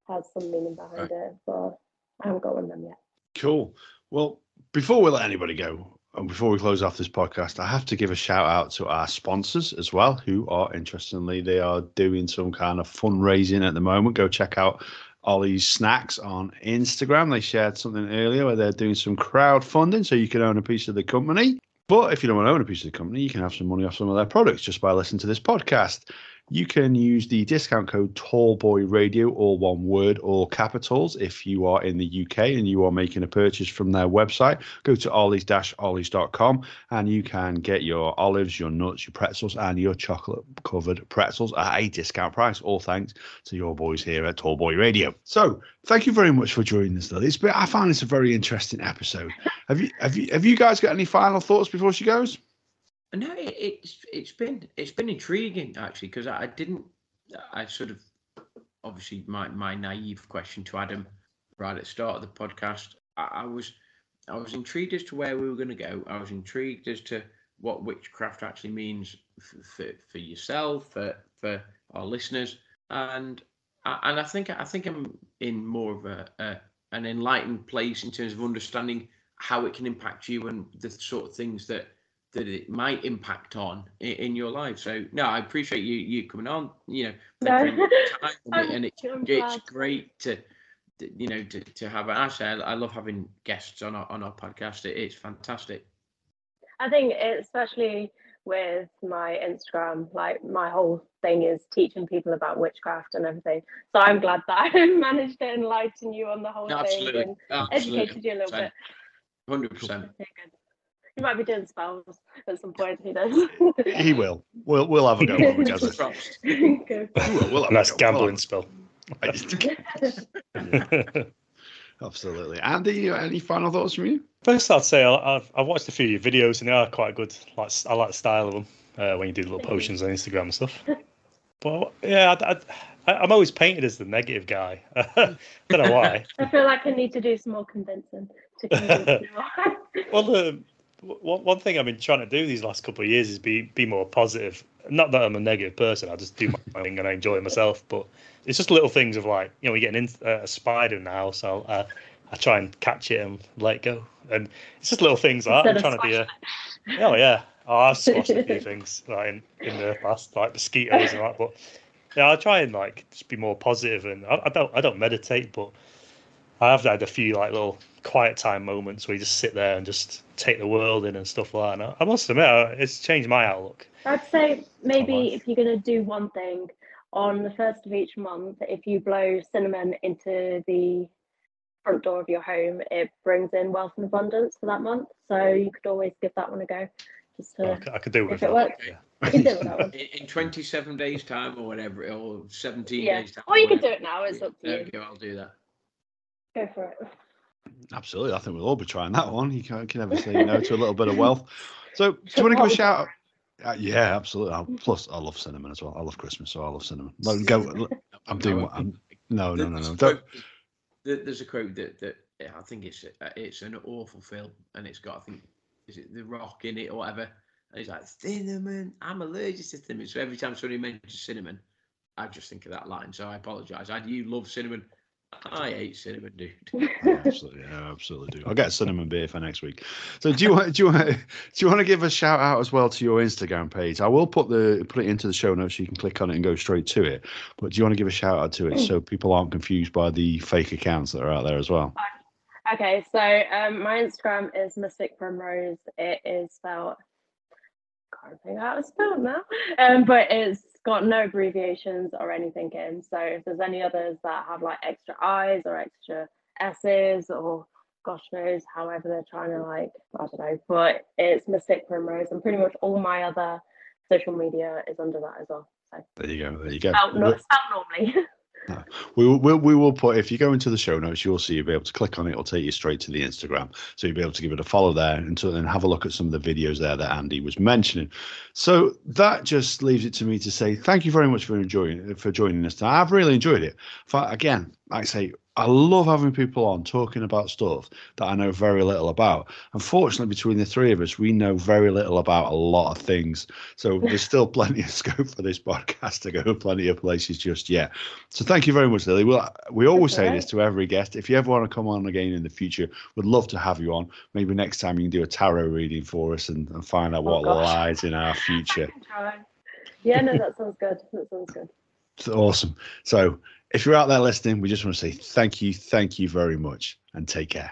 has some meaning behind it, but I haven't got one of them yet. Cool. Well, before we let anybody go, and before we close off this podcast, I have to give a shout out to our sponsors as well, who are interestingly they are doing some kind of fundraising at the moment. Go check out Ollie's Snacks on Instagram. They shared something earlier where they're doing some crowdfunding, so you can own a piece of the company. But if you don't want to own a piece of the company, you can have some money off some of their products just by listening to this podcast. You can use the discount code Tallboy Radio, one word, all capitals, if you are in the UK and you are making a purchase from their website. Go to ollies-ollies.com and you can get your olives, your nuts, your pretzels, and your chocolate covered pretzels at a discount price. All thanks to your boys here at Tallboy Radio. So, thank you very much for joining us, Lily. It's been, I found this a very interesting episode. Have you, have you, have you guys got any final thoughts before she goes? No, it, it's it's been it's been intriguing actually because I, I didn't I sort of obviously my my naive question to Adam right at the start of the podcast I, I was I was intrigued as to where we were going to go. I was intrigued as to what witchcraft actually means for for, for yourself for for our listeners and and I think I think I'm in more of a, a an enlightened place in terms of understanding how it can impact you and the sort of things that that it might impact on in, in your life. So no, I appreciate you you coming on. You know, No. time and, it, it's I'm it's glad. great to you know to, to have actually I, I love having guests on our on our podcast. It, it's fantastic. I think especially with my Instagram, like my whole thing is teaching people about witchcraft and everything. So I'm glad that I managed to enlighten you on the whole No, absolutely, thing and absolutely, educated you a little bit. hundred percent. Okay, good. You might be doing spells at some point. Who knows? He will. We'll we'll have a go when we get there. Good. We will, we'll have a Nice go. gambling spell. Absolutely. Andy, any final thoughts from you? First, I'd say I- I've, I've watched a few of your videos and they are quite good. Like I like the style of them uh, when you do the little potions on Instagram and stuff. But yeah, I, I, I'm always painted as the negative guy. I don't know why. I feel like I need to do some more convincing to convince. Well, um, one one thing I've been trying to do these last couple of years is be be more positive. Not that I'm a negative person. I just do my thing and I enjoy it myself. But it's just little things of like you know, we get an in, uh, a spider in the house. I'll uh, I try and catch it and let go. And it's just little things like that. I'm trying to be a oh yeah. Oh, I've squashed a few things like in, in the past, like mosquitoes and that. But yeah, I try and like just be more positive. And I, I don't I don't meditate, but I have had a few like little quiet time moments where you just sit there and just take the world in and stuff like that. And I, I must admit, uh, it's changed my outlook. I'd say maybe life. if you're going to do one thing on the first of each month, if you blow cinnamon into the front door of your home, it brings in wealth and abundance for that month. So you could always give that one a go. Just I, to, c- I could do with if it that. works. Yeah. you can do one. In, in 27 days time or whatever, or 17 Yeah. days time. Or you can do it now. It's up to you. we go. I'll do that. Go for it. Absolutely. I think we'll all be trying that one. You can, can never say no to a little bit of wealth. So, do you want to give a shout out? Uh, yeah, absolutely. i plus, I love cinnamon as well. I love Christmas, so I love cinnamon. Let go. I'm doing what I'm. No, no, no, no. Don't. There's a quote that, that yeah, I think it's uh, it's an awful film, and it's got I think is it the Rock in it or whatever. And he's like cinnamon. I'm allergic to cinnamon. So every time somebody mentions cinnamon, I just think of that line. So I apologise. I do love cinnamon. I hate cinnamon, dude. Absolutely, yeah, absolutely do. I'll get a cinnamon beer for next week. So, do you want do you want do you want to give a shout out as well to your Instagram page? I will put the put it into the show notes so you can click on it and go straight to it. But do you want to give a shout out to it so people aren't confused by the fake accounts that are out there as well? Okay, so um, my Instagram is Mystic Primrose. It is spelled. Can't figure out how to spell it now. Um, but it's got no abbreviations or anything in. So if there's any others that have like extra I's or extra S's or gosh knows, however they're trying to like, I don't know. But it's Mystic Primrose, and pretty much all my other social media is under that as well. So There you go. There you go. Out, no, spelled We will, we will put, if you go into the show notes, you'll see you'll be able to click on it. It'll take you straight to the Instagram. So you'll be able to give it a follow there and, to, and have a look at some of the videos there that Andy was mentioning. So that just leaves it to me to say thank you very much for enjoying for joining us. I've really enjoyed it. Again, like I say, I love having people on talking about stuff that I know very little about. Unfortunately, between the three of us, we know very little about a lot of things. So there's still plenty of scope for this podcast to go plenty of places just yet. So thank you very much, Lily. Well, we always That's say this to every guest. If you ever want to come on again in the future, we'd love to have you on. Maybe next time you can do a tarot reading for us and, and find out Oh, what gosh. lies in our future. yeah, no, that sounds good. That sounds good. It's awesome. So if you're out there listening, we just want to say thank you, thank you very much, and take care.